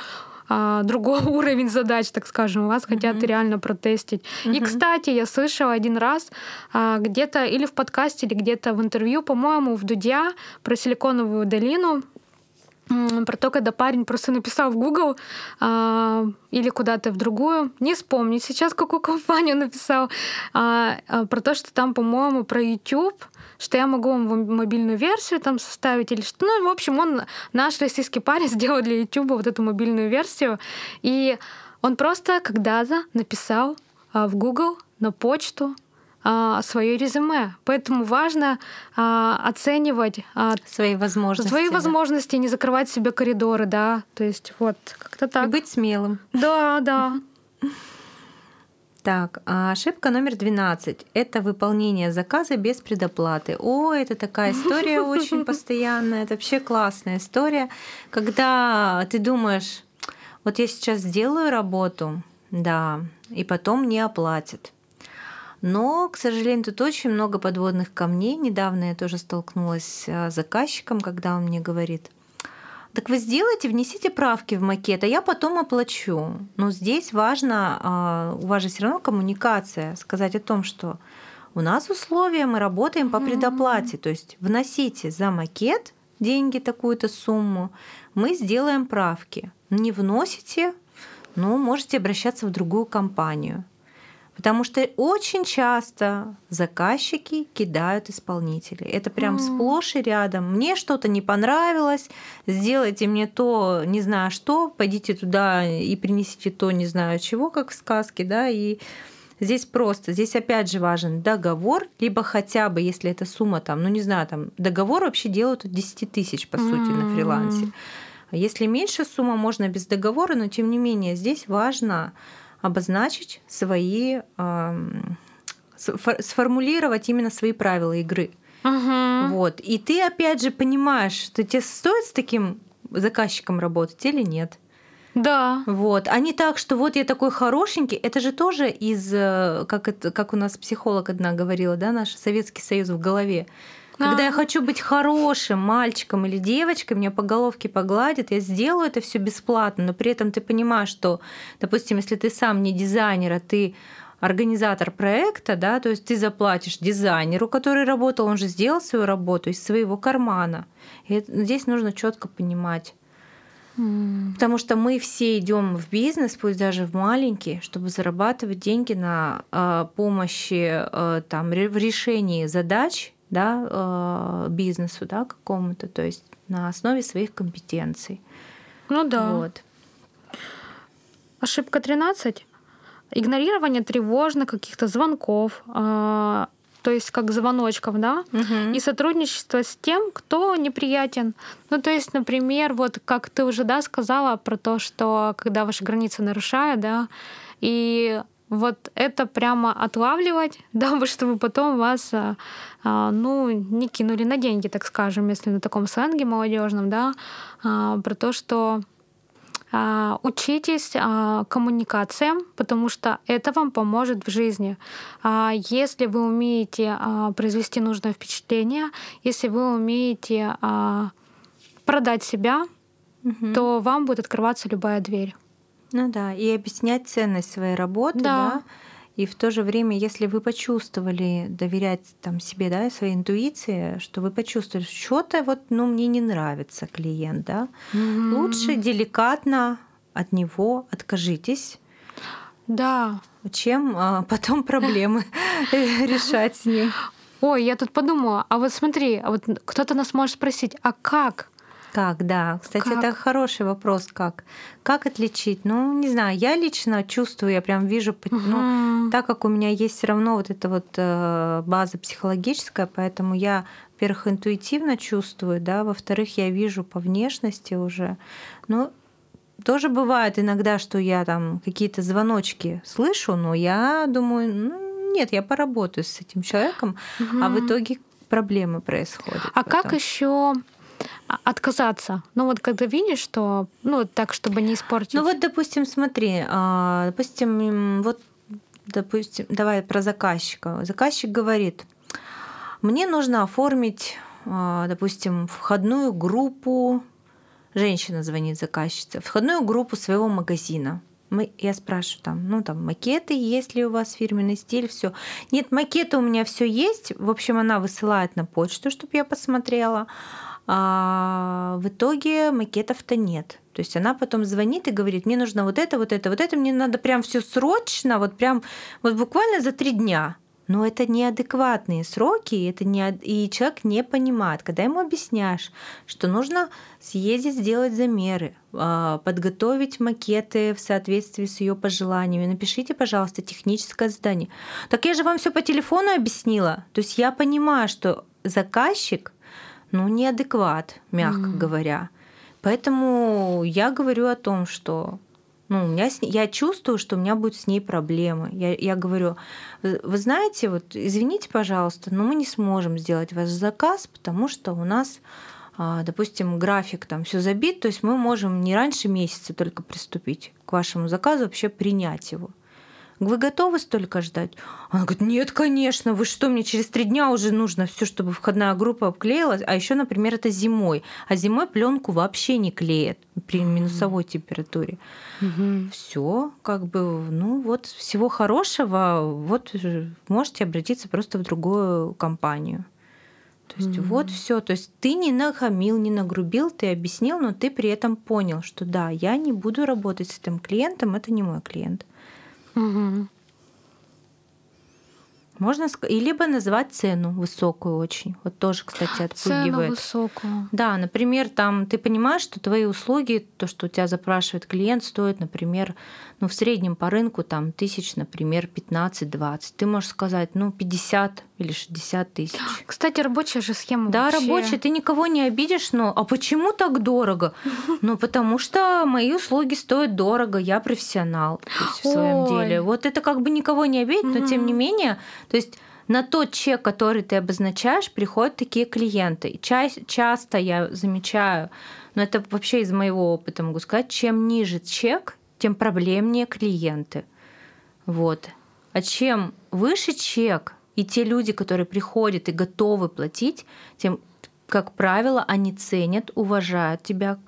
а, другой <laughs> уровень задач, так скажем, вас mm-hmm. хотят реально протестить. Mm-hmm. И, кстати, я слышала один раз а, где-то или в подкасте, или где-то в интервью, по-моему, в Дудя про Силиконовую долину про то, когда парень просто написал в Google а, или куда-то в другую, не вспомню сейчас, какую <laughs> компанию написал, а, а, про то, что там, по-моему, про YouTube, что я могу вам мобильную версию там составить или что. Ну, в общем, он, наш российский парень, <laughs> сделал для YouTube вот эту мобильную версию, и он просто когда-то написал а, в Google на почту свое резюме. Поэтому важно а, оценивать а, свои возможности. Свои да. возможности, не закрывать себе коридоры, да. То есть вот как-то так. И быть смелым. Да, да. <laughs> Так, ошибка номер 12 – это выполнение заказа без предоплаты. О, это такая история <laughs> очень постоянная, это вообще классная история, когда ты думаешь, вот я сейчас сделаю работу, да, и потом не оплатят. Но, к сожалению, тут очень много подводных камней. Недавно я тоже столкнулась с заказчиком, когда он мне говорит – так вы сделайте, внесите правки в макет, а я потом оплачу. Но здесь важно, а, у вас же все равно коммуникация, сказать о том, что у нас условия, мы работаем по предоплате. То есть вносите за макет деньги такую-то сумму, мы сделаем правки. Не вносите, ну, можете обращаться в другую компанию. Потому что очень часто заказчики кидают исполнителей. Это прям mm. сплошь и рядом. Мне что-то не понравилось, сделайте мне то, не знаю что, пойдите туда и принесите то, не знаю чего, как в сказке, да, и Здесь просто, здесь опять же важен договор, либо хотя бы, если эта сумма там, ну не знаю, там договор вообще делают от 10 тысяч, по сути, mm. на фрилансе. Если меньше сумма, можно без договора, но тем не менее здесь важно обозначить свои, сформулировать именно свои правила игры. Угу. Вот. И ты опять же понимаешь, что тебе стоит с таким заказчиком работать или нет. Да. Вот. А не так, что вот я такой хорошенький. Это же тоже из, э, как, это, как у нас психолог одна говорила, да, наш Советский Союз в голове. Когда я хочу быть хорошим мальчиком или девочкой, мне по головке погладят, я сделаю это все бесплатно, но при этом ты понимаешь, что, допустим, если ты сам не дизайнер, а ты организатор проекта, да, то есть ты заплатишь дизайнеру, который работал, он же сделал свою работу из своего кармана. И это, здесь нужно четко понимать. Mm. Потому что мы все идем в бизнес, пусть даже в маленький, чтобы зарабатывать деньги на э, помощи э, там, в решении задач да, э, бизнесу да, какому-то, то есть на основе своих компетенций. Ну да. Вот. Ошибка 13. Игнорирование тревожных каких-то звонков, э, то есть как звоночков, да, угу. и сотрудничество с тем, кто неприятен. Ну, то есть, например, вот как ты уже, да, сказала про то, что когда ваши границы нарушают, да, и вот это прямо отлавливать, <laughs> дабы чтобы потом вас а, а, ну, не кинули на деньги, так скажем, если на таком сленге молодежном, да, а, про то, что учитесь коммуникациям, потому что это вам поможет в жизни. Если вы умеете произвести нужное впечатление, если вы умеете продать себя, угу. то вам будет открываться любая дверь. Ну да, и объяснять ценность своей работы, да. да? И в то же время, если вы почувствовали доверять там себе, да, своей интуиции, что вы почувствовали, что-то вот, ну, мне не нравится клиент, да, mm-hmm. лучше деликатно от него откажитесь. Да. Чем а, потом проблемы <laughs> <laughs> решать с ним. Ой, я тут подумала, а вот смотри, а вот кто-то нас может спросить, а как как, да. Кстати, как? это хороший вопрос, как. Как отличить? Ну, не знаю, я лично чувствую, я прям вижу, угу. ну, так как у меня есть все равно вот эта вот э, база психологическая, поэтому я, во-первых, интуитивно чувствую, да, во-вторых, я вижу по внешности уже. Ну, тоже бывает иногда, что я там какие-то звоночки слышу, но я думаю, ну, нет, я поработаю с этим человеком, угу. а в итоге проблемы происходят. А потом. как еще отказаться. Ну вот когда видишь, что, ну так, чтобы не испортить. Ну вот, допустим, смотри, а, допустим, вот, допустим, давай про заказчика. Заказчик говорит, мне нужно оформить, а, допустим, входную группу, женщина звонит заказчице, входную группу своего магазина. Мы, я спрашиваю там, ну там макеты, есть ли у вас фирменный стиль, все. Нет, макеты у меня все есть. В общем, она высылает на почту, чтобы я посмотрела а в итоге макетов-то нет. То есть она потом звонит и говорит, мне нужно вот это, вот это, вот это, мне надо прям все срочно, вот прям, вот буквально за три дня. Но это неадекватные сроки, это не, и человек не понимает. Когда ему объясняешь, что нужно съездить, сделать замеры, а, подготовить макеты в соответствии с ее пожеланиями. Напишите, пожалуйста, техническое задание. Так я же вам все по телефону объяснила. То есть я понимаю, что заказчик, ну, неадекват, мягко mm. говоря. Поэтому я говорю о том, что ну, у меня с ней, я чувствую, что у меня будет с ней проблемы. Я, я говорю, вы знаете, вот извините, пожалуйста, но мы не сможем сделать ваш заказ, потому что у нас, а, допустим, график там все забит, то есть мы можем не раньше месяца только приступить к вашему заказу, вообще принять его. Вы готовы столько ждать? Она говорит, нет, конечно, вы что, мне через три дня уже нужно все, чтобы входная группа обклеилась. А еще, например, это зимой. А зимой пленку вообще не клеят при минусовой температуре. Угу. Все, как бы, ну вот, всего хорошего. Вот можете обратиться просто в другую компанию. То есть mm вот все. То есть ты не нахамил, не нагрубил, ты объяснил, но ты при этом понял, что да, я не буду работать с этим клиентом, это не мой клиент. Угу. Можно и либо назвать цену высокую очень. Вот тоже, кстати, отпугивает. Цену высокую. Да, например, там ты понимаешь, что твои услуги, то, что у тебя запрашивает клиент, стоит, например, ну, в среднем по рынку там тысяч, например, 15-20. Ты можешь сказать, ну, 50 или 60 тысяч. <gasps> Кстати, рабочая же схема Да, вообще... рабочая. Ты никого не обидишь, но а почему так дорого? <laughs> Ну, потому что мои услуги стоят дорого, я профессионал в своем деле. Вот это как бы никого не обидит, но тем не менее, то есть на тот чек, который ты обозначаешь, приходят такие клиенты. И ча- часто я замечаю, но это вообще из моего опыта могу сказать, чем ниже чек, тем проблемнее клиенты. Вот. А чем выше чек, и те люди, которые приходят и готовы платить, тем, как правило, они ценят, уважают тебя.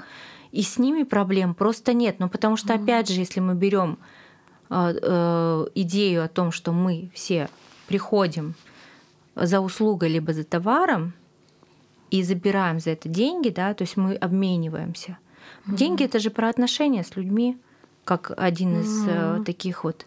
И с ними проблем просто нет. Ну, потому что, опять же, если мы берем э, э, идею о том, что мы все приходим за услугой либо за товаром и забираем за это деньги, да, то есть мы обмениваемся. Деньги это же про отношения с людьми как один из mm-hmm. таких вот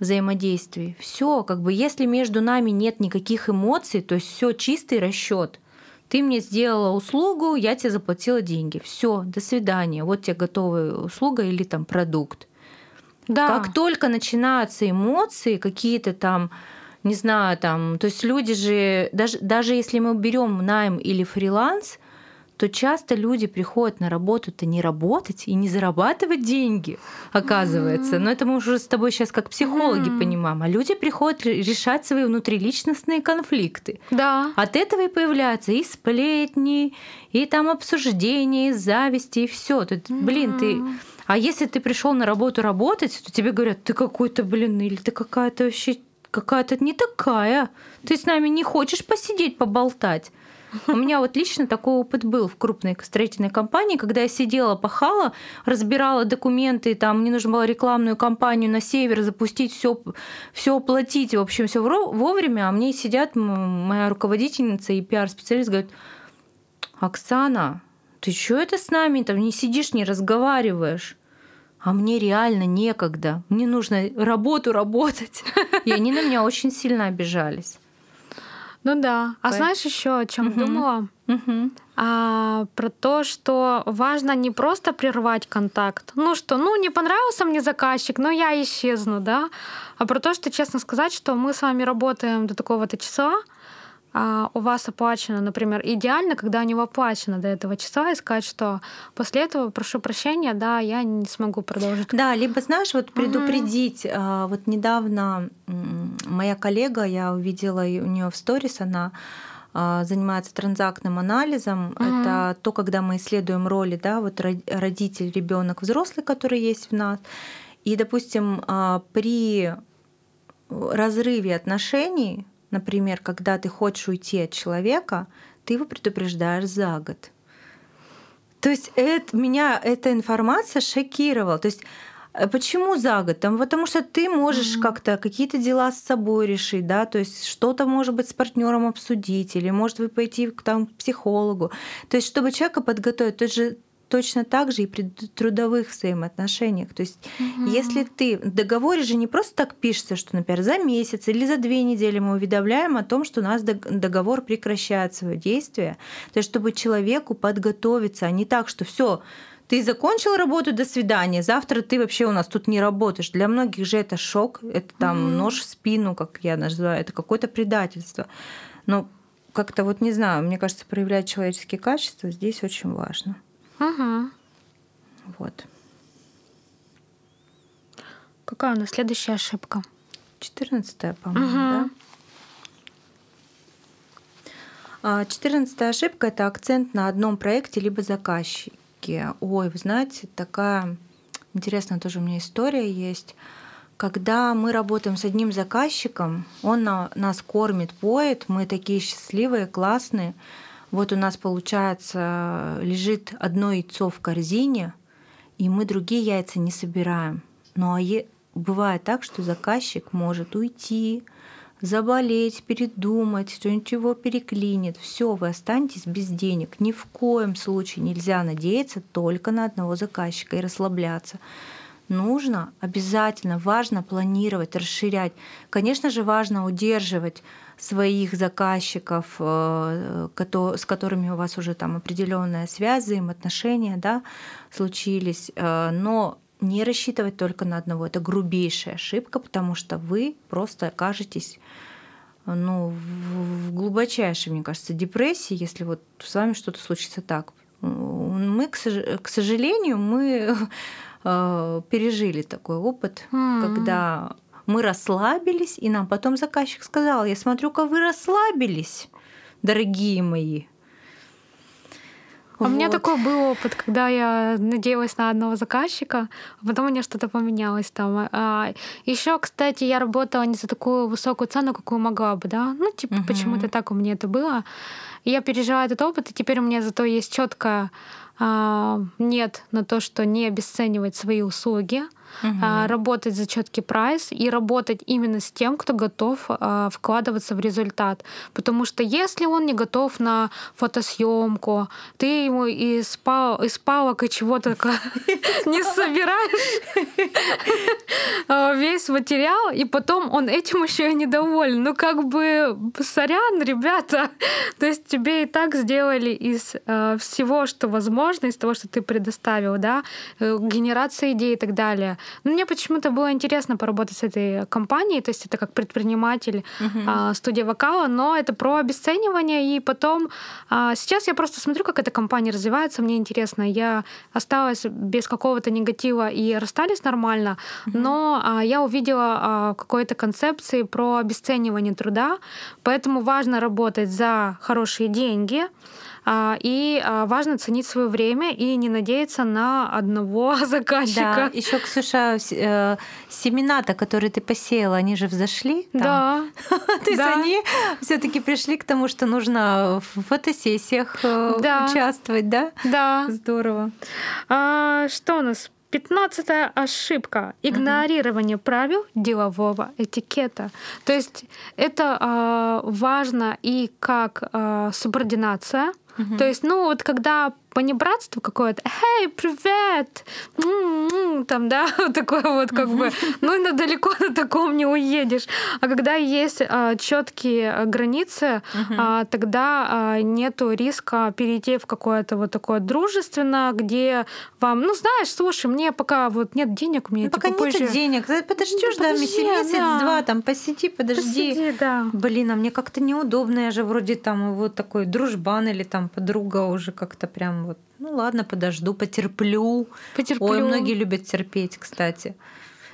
взаимодействий. Все, как бы, если между нами нет никаких эмоций, то есть все чистый расчет. Ты мне сделала услугу, я тебе заплатила деньги. Все, до свидания. Вот тебе готовая услуга или там продукт. Да. Как только начинаются эмоции, какие-то там, не знаю, там, то есть люди же, даже, даже если мы берем найм или фриланс, то часто люди приходят на работу-то не работать и не зарабатывать деньги, оказывается. Mm-hmm. Но это мы уже с тобой сейчас как психологи mm-hmm. понимаем. А люди приходят решать свои внутриличностные конфликты. Да. От этого и появляются и сплетни, и там обсуждения, и зависти, и все. Mm-hmm. блин, ты а если ты пришел на работу работать, то тебе говорят, ты какой-то, блин, или ты какая-то вообще какая-то не такая. Ты с нами не хочешь посидеть, поболтать. У меня вот лично такой опыт был в крупной строительной компании, когда я сидела, пахала, разбирала документы, там мне нужно было рекламную кампанию на север запустить, все, все оплатить, в общем, все вовремя, а мне сидят моя руководительница и пиар-специалист говорит, Оксана, ты что это с нами там не сидишь, не разговариваешь? а мне реально некогда, мне нужно работу работать. И они на меня очень сильно обижались. Ну да. А знаешь еще о чем угу. думала? Угу. А, про то, что важно не просто прервать контакт. Ну что, ну не понравился мне заказчик, но я исчезну, да. А про то, что честно сказать, что мы с вами работаем до такого-то числа, а у вас оплачено, например, идеально, когда у него оплачено до этого часа, и сказать, что после этого прошу прощения, да, я не смогу продолжить. Да, либо, знаешь, вот предупредить. Угу. Вот недавно моя коллега, я увидела у нее в сторис, она а, занимается транзактным анализом. Угу. Это то, когда мы исследуем роли, да, вот родитель, ребенок, взрослый, который есть в нас. И, допустим, а, при разрыве отношений Например, когда ты хочешь уйти от человека, ты его предупреждаешь за год. То есть это, меня эта информация шокировала. То есть э, Почему за год? Там, потому что ты можешь mm-hmm. как-то какие-то дела с собой решить, да, то есть что-то, может быть, с партнером обсудить, или, может быть, пойти там, к психологу. То есть, чтобы человека подготовить, то есть же точно так же и при трудовых взаимоотношениях. То есть, угу. если ты в договоре же не просто так пишется, что, например, за месяц или за две недели мы уведомляем о том, что у нас договор прекращает свое действие, то есть, чтобы человеку подготовиться, а не так, что все ты закончил работу, до свидания. Завтра ты вообще у нас тут не работаешь. Для многих же это шок, это там mm-hmm. нож в спину, как я называю, это какое-то предательство. Но как-то вот не знаю, мне кажется, проявлять человеческие качества здесь очень важно. Угу. Вот. Какая у нас следующая ошибка? Четырнадцатая, по-моему, угу. да? Четырнадцатая ошибка – это акцент на одном проекте либо заказчике. Ой, вы знаете, такая интересная тоже у меня история есть. Когда мы работаем с одним заказчиком, он нас кормит, поет, мы такие счастливые, классные. Вот у нас, получается, лежит одно яйцо в корзине, и мы другие яйца не собираем. Но а бывает так, что заказчик может уйти, заболеть, передумать, что-нибудь его переклинит. Все, вы останетесь без денег. Ни в коем случае нельзя надеяться только на одного заказчика и расслабляться нужно обязательно, важно планировать, расширять. Конечно же, важно удерживать своих заказчиков, э, с которыми у вас уже там определенная связь, взаимоотношения да, случились, э, но не рассчитывать только на одного. Это грубейшая ошибка, потому что вы просто окажетесь ну, в глубочайшей, мне кажется, депрессии, если вот с вами что-то случится так. Мы, к сожалению, мы <laughs> Э, пережили такой опыт, mm-hmm. когда мы расслабились, и нам потом заказчик сказал, я смотрю-ка вы расслабились, дорогие мои. А вот. У меня такой был опыт, когда я надеялась на одного заказчика, а потом у меня что-то поменялось там. А, еще, кстати, я работала не за такую высокую цену, какую могла бы, да. Ну, типа, угу. почему-то так у меня это было. И я пережила этот опыт, и теперь у меня зато есть четкая а, нет на то, что не обесценивать свои услуги, угу. работать за четкий прайс и работать именно с тем, кто готов а, вкладываться в результат. Потому что если он не готов на фотосъемку, ты ему из, пал, из палок и чего-то <laughs> не собираешь <laughs> а, весь материал, и потом он этим еще и недоволен. Ну, как бы, сорян, ребята. <laughs> То есть тебе и так сделали из всего, что возможно, из того, что ты предоставил, да, э, генерация идей и так далее. Но мне почему-то было интересно поработать с этой компанией, то есть это как предприниматель uh-huh. студия вокала, но это про обесценивание, и потом а, сейчас я просто смотрю, как эта компания развивается, мне интересно. Я осталась без какого-то негатива и расстались нормально, uh-huh. но а, я увидела какой-то концепции про обесценивание труда, поэтому важно работать за хорошие деньги, а, и а, важно ценить свое время и не надеяться на одного <laughs> заказчика. Да, еще, Ксюша, э, семена-то, которые ты посеяла, они же взошли. Там. Да. <laughs> То есть они все-таки пришли к тому, что нужно в фотосессиях э, участвовать, да? Да. Здорово. А, что у нас? Пятнадцатая ошибка – игнорирование угу. правил делового этикета. То есть это э, важно и как э, субординация. То есть, ну вот когда понебратство какое-то, «Эй, привет!» там, да, <laughs> такое вот как бы, ну, на далеко на таком не уедешь. А когда есть а, четкие границы, а, тогда а, нету риска перейти в какое-то вот такое дружественно, где вам, ну, знаешь, слушай, мне пока вот нет денег, мне ну, пока нет позже... денег, подождешь, ну, да, месяц-два, там, посиди, подожди. Посиди, да. Блин, а мне как-то неудобно, я же вроде там вот такой дружбан или там подруга уже как-то прям вот, ну ладно, подожду, потерплю. Потерплю. Ой, многие любят терпеть, кстати.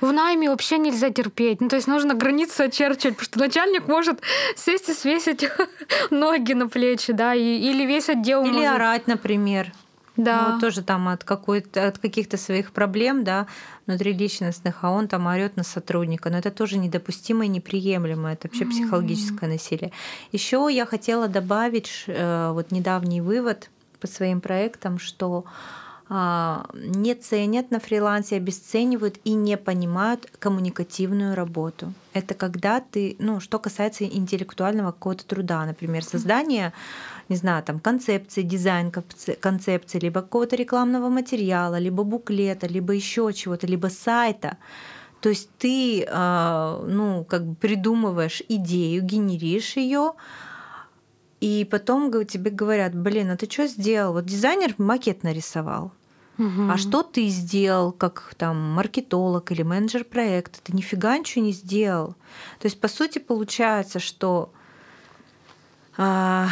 В найме вообще нельзя терпеть. Ну, то есть нужно границы очерчивать, потому что начальник может сесть и свесить <laughs> ноги на плечи, да, и, или весь отдел Или может... орать, например. Да. Ну, тоже там от, какой-то, от каких-то своих проблем, да, внутриличностных, а он там орет на сотрудника. Но это тоже недопустимо и неприемлемо. Это вообще психологическое насилие. Еще я хотела добавить э, вот недавний вывод по своим проектам, что а, не ценят на фрилансе, обесценивают и не понимают коммуникативную работу. Это когда ты, ну, что касается интеллектуального какого-то труда, например, создание, не знаю, там, концепции, дизайн концепции, либо какого-то рекламного материала, либо буклета, либо еще чего-то, либо сайта. То есть ты, а, ну, как бы придумываешь идею, генеришь ее, и потом тебе говорят, блин, а ты что сделал? Вот дизайнер макет нарисовал. Угу. А что ты сделал, как там маркетолог или менеджер проекта? Ты нифига ничего не сделал. То есть, по сути, получается, что а,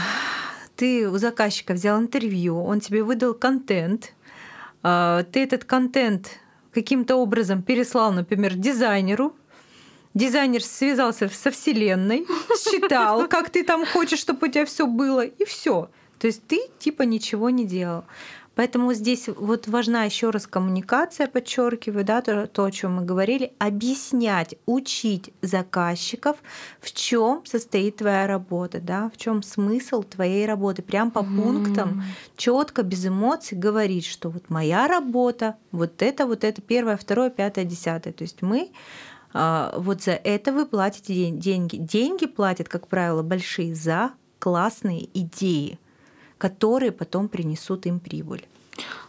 ты у заказчика взял интервью, он тебе выдал контент, а, ты этот контент каким-то образом переслал, например, дизайнеру, дизайнер связался со Вселенной, считал, <laughs> как ты там хочешь, чтобы у тебя все было, и все. То есть ты типа ничего не делал. Поэтому здесь вот важна еще раз коммуникация, подчеркиваю, да, то, то, о чем мы говорили, объяснять, учить заказчиков, в чем состоит твоя работа, да, в чем смысл твоей работы, прям по mm. пунктам четко без эмоций говорить, что вот моя работа, вот это, вот это первое, второе, пятое, десятое. То есть мы вот за это вы платите деньги. Деньги платят, как правило, большие за классные идеи которые потом принесут им прибыль.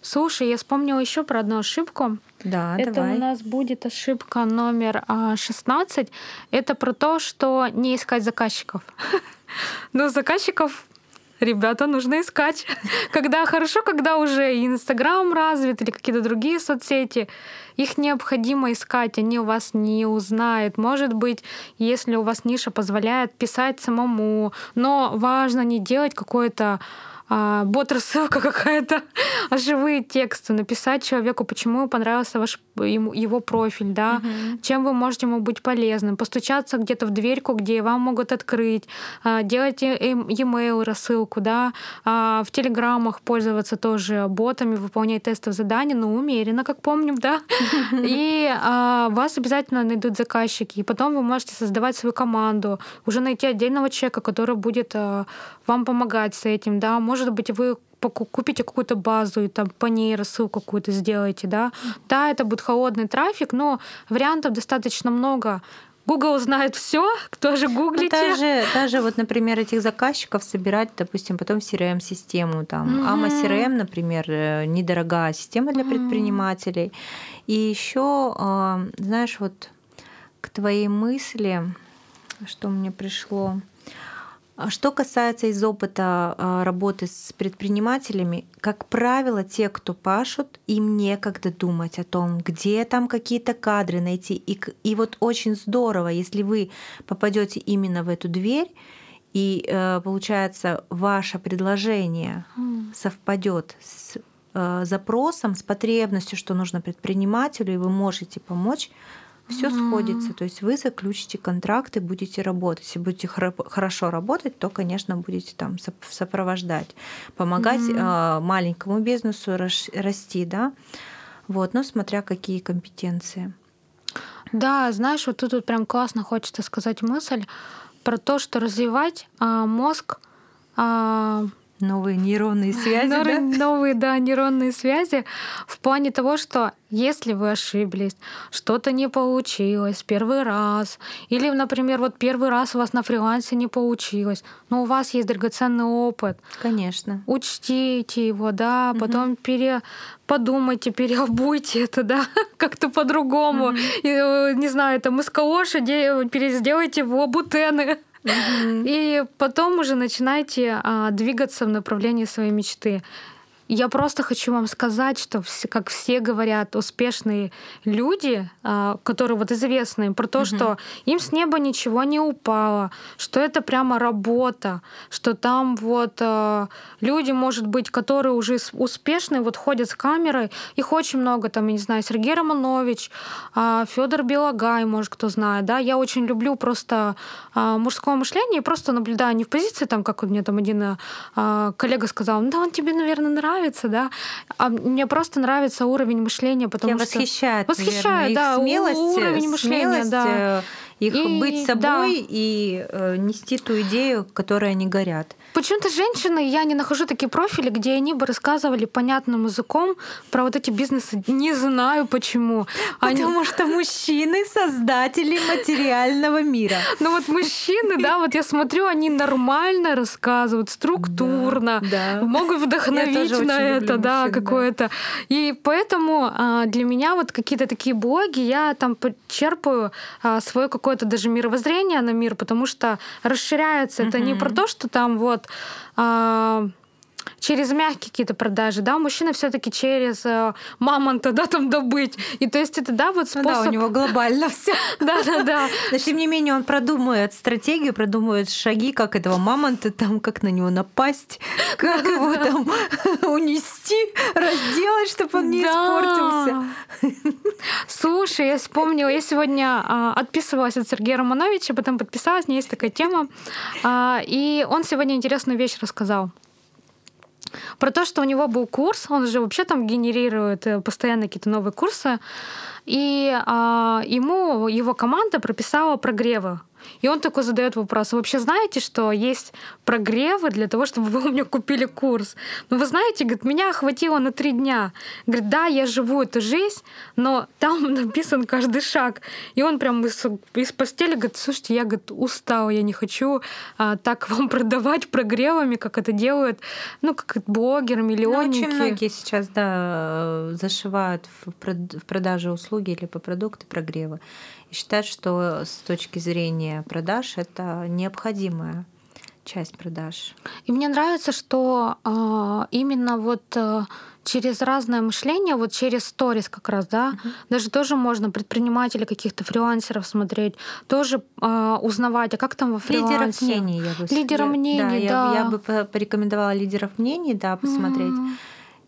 Слушай, я вспомнила еще про одну ошибку. Да, Это давай. у нас будет ошибка номер 16. А, Это про то, что не искать заказчиков. <laughs> Но заказчиков ребята, нужно искать. <laughs> Когда хорошо, когда уже Инстаграм развит или какие-то другие соцсети, их необходимо искать, они у вас не узнают. Может быть, если у вас ниша позволяет писать самому, но важно не делать какое-то а, бот-рассылка <laughs> какая-то, а живые тексты, написать человеку, почему ему понравился ваш ему, его профиль, да, угу. чем вы можете ему быть полезным, постучаться где-то в дверьку, где вам могут открыть, а, делать e-mail рассылку, да, а, в телеграммах пользоваться тоже ботами, выполнять тестовые задания, но умеренно, как помним, да, <laughs> и а, вас обязательно найдут заказчики, и потом вы можете создавать свою команду, уже найти отдельного человека, который будет вам помогать с этим, да, может быть, вы купите какую-то базу и там по ней рассылку какую-то сделаете, да. Да, это будет холодный трафик, но вариантов достаточно много. Google знает все, <laughs> кто же гуглите. Ну, даже, даже вот, например, этих заказчиков собирать, допустим, потом в CRM-систему. Там mm-hmm. AMA CRM, например, э, недорогая система для mm-hmm. предпринимателей. И еще, а, знаешь, вот к твоей мысли, что мне пришло, что касается из опыта а, работы с предпринимателями, как правило, те, кто пашут, им некогда думать о том, где там какие-то кадры найти. И, и вот очень здорово, если вы попадете именно в эту дверь, и э, получается ваше предложение совпадет с э, запросом, с потребностью, что нужно предпринимателю, и вы можете помочь все mm-hmm. сходится. То есть вы заключите контракты, будете работать. Если будете хорошо работать, то, конечно, будете там сопровождать, помогать mm-hmm. маленькому бизнесу расти, да. Вот, но смотря какие компетенции. Да, знаешь, вот тут вот прям классно хочется сказать мысль про то, что развивать а, мозг а, Новые нейронные связи, новые, да? Новые, да, нейронные связи в плане того, что если вы ошиблись, что-то не получилось первый раз, или, например, вот первый раз у вас на фрилансе не получилось, но у вас есть драгоценный опыт. Конечно. Учтите его, да, угу. потом пере подумайте, переобуйте это, да, <laughs> как-то по-другому. Угу. Не знаю, там из калоши сделайте в лабутены. И потом уже начинайте а, двигаться в направлении своей мечты. Я просто хочу вам сказать, что, как все говорят, успешные люди, а, которые вот известные, про то, угу. что им с неба ничего не упало, что это прямо работа, что там вот а, люди, может быть, которые уже успешные, вот ходят с камерой, их очень много, там, я не знаю, Сергей Романович, а, Федор Белогай, может, кто знает, да, я очень люблю просто мужское мышление и просто наблюдаю не в позиции, там, как у меня там один коллега сказал, ну да, он тебе, наверное, нравится, нравится, да, а мне просто нравится уровень мышления, потому Тебя что... восхищает, Восхищает, да, смелость, уровень мышления, смелость, да. Их и, быть собой да. и э, нести ту идею, которой они горят. Почему-то женщины, я не нахожу такие профили, где они бы рассказывали понятным языком про вот эти бизнесы. Не знаю почему. Потому они... что мужчины создатели материального мира. Ну вот мужчины, да, вот я смотрю, они нормально рассказывают, структурно, да, да. могут вдохновить на это, да, какое-то. И поэтому а, для меня вот какие-то такие блоги, я там черпаю а, свое какое-то даже мировоззрение на мир, потому что расширяется. Это не про то, что там вот а, через мягкие какие-то продажи, да, мужчина все-таки через э, мамонта, да, там добыть. И то есть это, да, вот способ... Ну да, у него глобально все. <laughs> Да, да, да. Но тем не менее он продумывает стратегию, продумывает шаги, как этого мамонта там, как на него напасть, <laughs> как его там <laughs> унести, разделать, чтобы он не испортился. Слушай, я вспомнила, я сегодня а, отписывалась от Сергея Романовича, потом подписалась, у меня есть такая тема. А, и он сегодня интересную вещь рассказал про то, что у него был курс, он же вообще там генерирует э, постоянно какие-то новые курсы, и а, ему его команда прописала прогревы и он такой задает вопрос, вы вообще знаете, что есть прогревы для того, чтобы вы у меня купили курс? Ну вы знаете, говорит, меня хватило на три дня. Говорит, да, я живу эту жизнь, но там <laughs> написан каждый шаг. И он прям из, из постели говорит, слушайте, я говорит, устал, я не хочу а, так вам <laughs> продавать прогревами, как это делают, ну, как блогеры, миллионники. Ну, очень многие сейчас, да, зашивают в продаже услуги или по продукту прогревы и считают, что с точки зрения продаж это необходимая часть продаж. И мне нравится, что э, именно вот э, через разное мышление, вот через сторис как раз, да, uh-huh. даже тоже можно предпринимателей каких-то фрилансеров смотреть, тоже э, узнавать, а как там во фрилансе. Лидеров мнений я бы. Лидера мнений, да. да. Я, я бы порекомендовала лидеров мнений, да, посмотреть. Uh-huh.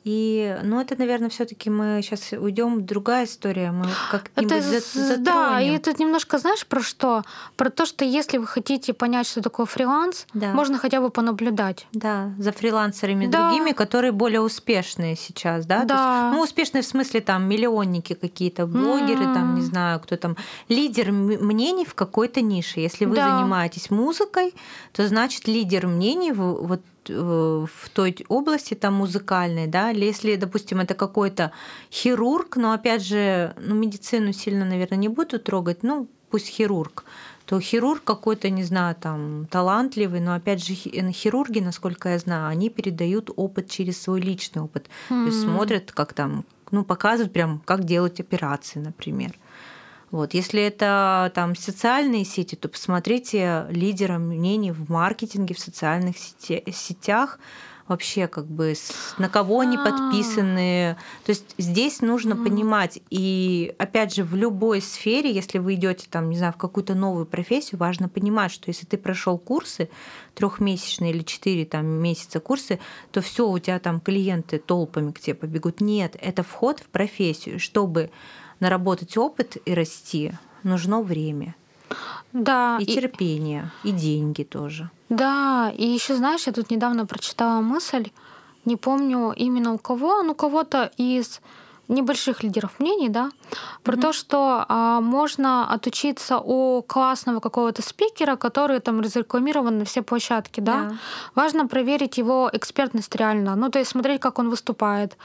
И, ну, это, наверное, все-таки мы сейчас уйдем другая история, мы как-нибудь это, затронем. Да, и это немножко, знаешь, про что? Про то, что если вы хотите понять, что такое фриланс, да. можно хотя бы понаблюдать. Да, за фрилансерами да. другими, которые более успешные сейчас, да? Да. Есть, ну, успешные в смысле там миллионники какие-то, блогеры, mm. там, не знаю, кто там, лидер мнений в какой-то нише. Если вы да. занимаетесь музыкой, то значит лидер мнений вот в той области там музыкальной, да, или если, допустим, это какой-то хирург, но опять же, ну, медицину сильно, наверное, не буду трогать, ну, пусть хирург, то хирург какой-то, не знаю, там, талантливый, но опять же, хирурги, насколько я знаю, они передают опыт через свой личный опыт. Mm-hmm. То есть смотрят, как там, ну, показывают прям, как делать операции, например. Вот. Если это там социальные сети, то посмотрите лидера мнений в маркетинге, в социальных сетях, вообще как бы на кого они а. подписаны. То есть здесь нужно понимать. И опять же, в любой сфере, если вы идете там, не знаю, в какую-то новую профессию, важно понимать, что если ты прошел курсы трехмесячные или четыре там месяца курсы, то все у тебя там клиенты толпами к тебе побегут. Нет, это вход в профессию, чтобы наработать опыт и расти, нужно время. Да. И, и терпение, и деньги тоже. Да, и еще знаешь, я тут недавно прочитала мысль, не помню именно у кого, ну кого-то из небольших лидеров мнений, да, про mm-hmm. то, что а, можно отучиться у классного какого-то спикера, который там разрекламирован на все площадки, да. Yeah. Важно проверить его экспертность реально, ну то есть смотреть, как он выступает,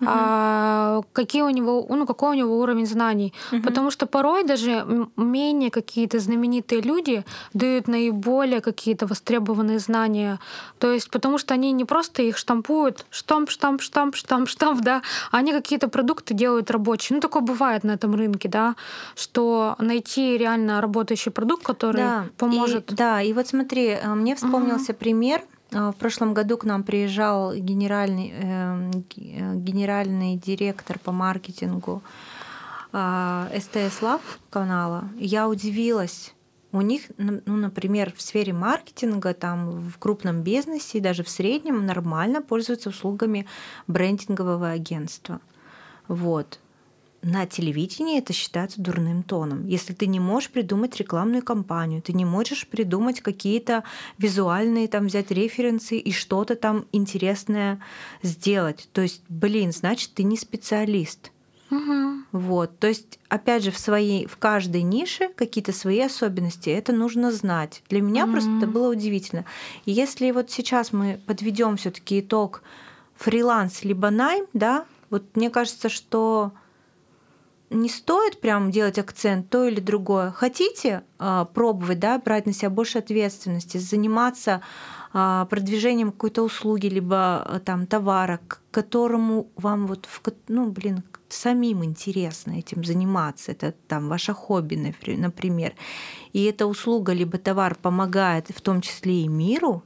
mm-hmm. а, какие у него, ну какой у него уровень знаний, mm-hmm. потому что порой даже менее какие-то знаменитые люди дают наиболее какие-то востребованные знания, то есть потому что они не просто их штампуют, штамп, штамп, штамп, штамп, штамп, да, они какие-то продукты продукты делают рабочие. Ну, такое бывает на этом рынке, да, что найти реально работающий продукт, который да, поможет. И, да, и вот смотри, э, мне вспомнился угу. пример. Э, в прошлом году к нам приезжал генеральный, э, генеральный директор по маркетингу СТС Лав канала. Я удивилась, у них, ну, например, в сфере маркетинга, там в крупном бизнесе, даже в среднем нормально пользуются услугами брендингового агентства. Вот. На телевидении это считается дурным тоном. Если ты не можешь придумать рекламную кампанию, ты не можешь придумать какие-то визуальные, там взять референсы и что-то там интересное сделать. То есть, блин, значит, ты не специалист. Угу. Вот. То есть, опять же, в своей, в каждой нише какие-то свои особенности. Это нужно знать. Для меня mm-hmm. просто это было удивительно. И если вот сейчас мы подведем все-таки итог фриланс либо найм, да, вот мне кажется, что не стоит прям делать акцент то или другое. Хотите э, пробовать, да, брать на себя больше ответственности, заниматься э, продвижением какой-то услуги либо э, там товара, к которому вам вот, в, ну, блин, самим интересно этим заниматься. Это там ваше хобби, например. И эта услуга либо товар помогает в том числе и миру,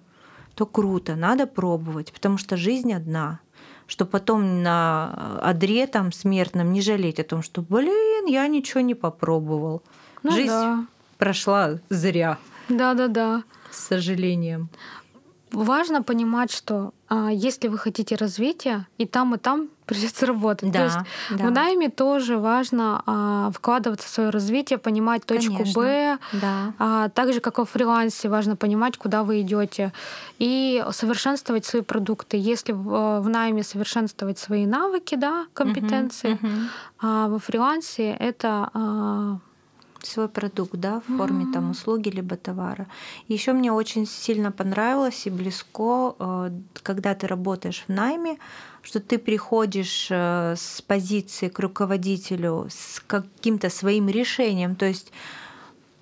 то круто, надо пробовать, потому что жизнь одна что потом на одре там смертном не жалеть о том, что, блин, я ничего не попробовал. Ну, Жизнь да. прошла зря. Да-да-да. С сожалением. Важно понимать, что а, если вы хотите развития, и там, и там придется работать. Да, То есть да. в найме тоже важно а, вкладываться в свое развитие, понимать точку Конечно, Б. Да. А, так же, как и в фрилансе, важно понимать, куда вы идете. И совершенствовать свои продукты. Если в, в найме совершенствовать свои навыки, да, компетенции, угу, угу. а во фрилансе это а, свой продукт, да, в форме mm-hmm. там услуги либо товара. Еще мне очень сильно понравилось и близко, э, когда ты работаешь в найме, что ты приходишь э, с позиции к руководителю с каким-то своим решением, то есть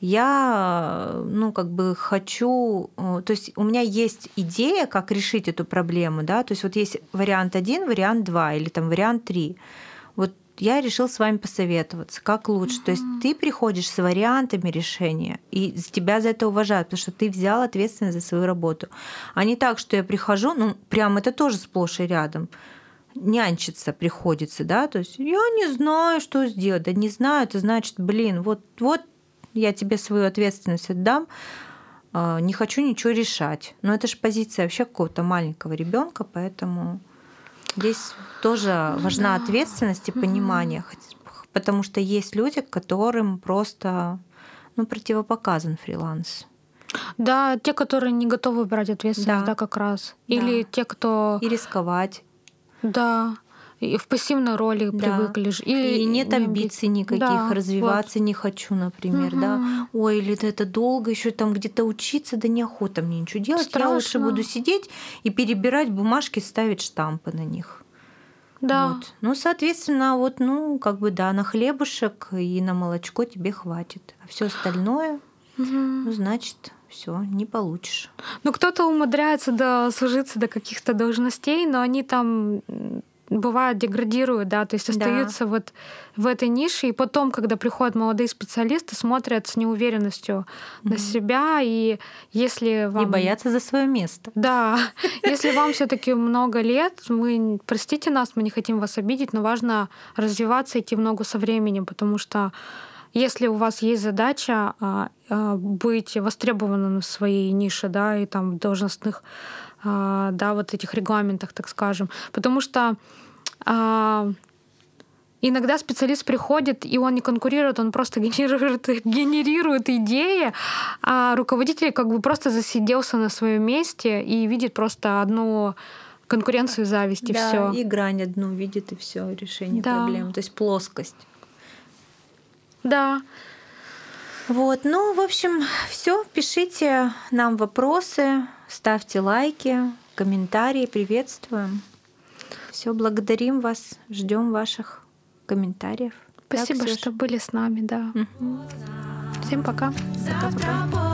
я, ну, как бы хочу, э, то есть у меня есть идея, как решить эту проблему, да, то есть вот есть вариант один, вариант два или там вариант три. Я решил с вами посоветоваться, как лучше. Mm-hmm. То есть ты приходишь с вариантами решения, и тебя за это уважают, потому что ты взял ответственность за свою работу. А не так, что я прихожу, ну, прям это тоже сплошь и рядом нянчиться приходится, да, то есть я не знаю, что сделать, да не знаю, это значит, блин, вот, вот я тебе свою ответственность отдам, а, не хочу ничего решать. Но это же позиция вообще какого-то маленького ребенка, поэтому Здесь тоже важна да. ответственность и понимание, потому что есть люди, которым просто ну, противопоказан фриланс. Да, те, которые не готовы брать ответственность, да, да как раз. Или да. те, кто... И рисковать. Да и в пассивной роли да. привыкли. Или и нет амбиций никаких, да, развиваться вот. не хочу, например, угу. да. Ой, или это долго, еще там где-то учиться, да неохота мне ничего делать. Страшно. Я лучше буду сидеть и перебирать бумажки, ставить штампы на них. Да. Вот. Ну, соответственно, вот, ну, как бы, да, на хлебушек и на молочко тебе хватит. А все остальное, угу. ну, значит, все, не получишь. Ну, кто-то умудряется до, служиться до каких-то должностей, но они там бывают деградируют, да, то есть остаются да. вот в этой нише, и потом, когда приходят молодые специалисты, смотрят с неуверенностью mm-hmm. на себя, и если вам... И боятся за свое место. Да, <laughs> если вам все таки много лет, мы, простите нас, мы не хотим вас обидеть, но важно развиваться, идти в ногу со временем, потому что если у вас есть задача а, а, быть востребованным в своей нише, да, и там в должностных да, вот этих регламентах, так скажем. Потому что а, Иногда специалист приходит, и он не конкурирует, он просто <laughs> генерирует, генерирует идеи, а руководитель как бы просто засиделся на своем месте и видит просто одну конкуренцию зависть, и да, все. И грань одну видит, и все решение да. проблем. То есть плоскость. Да. Вот, ну, в общем, все. Пишите нам вопросы, ставьте лайки, комментарии, приветствуем. Все, благодарим вас, ждем ваших комментариев. Спасибо, так, что были с нами, да. Угу. Всем пока. Пока-пока.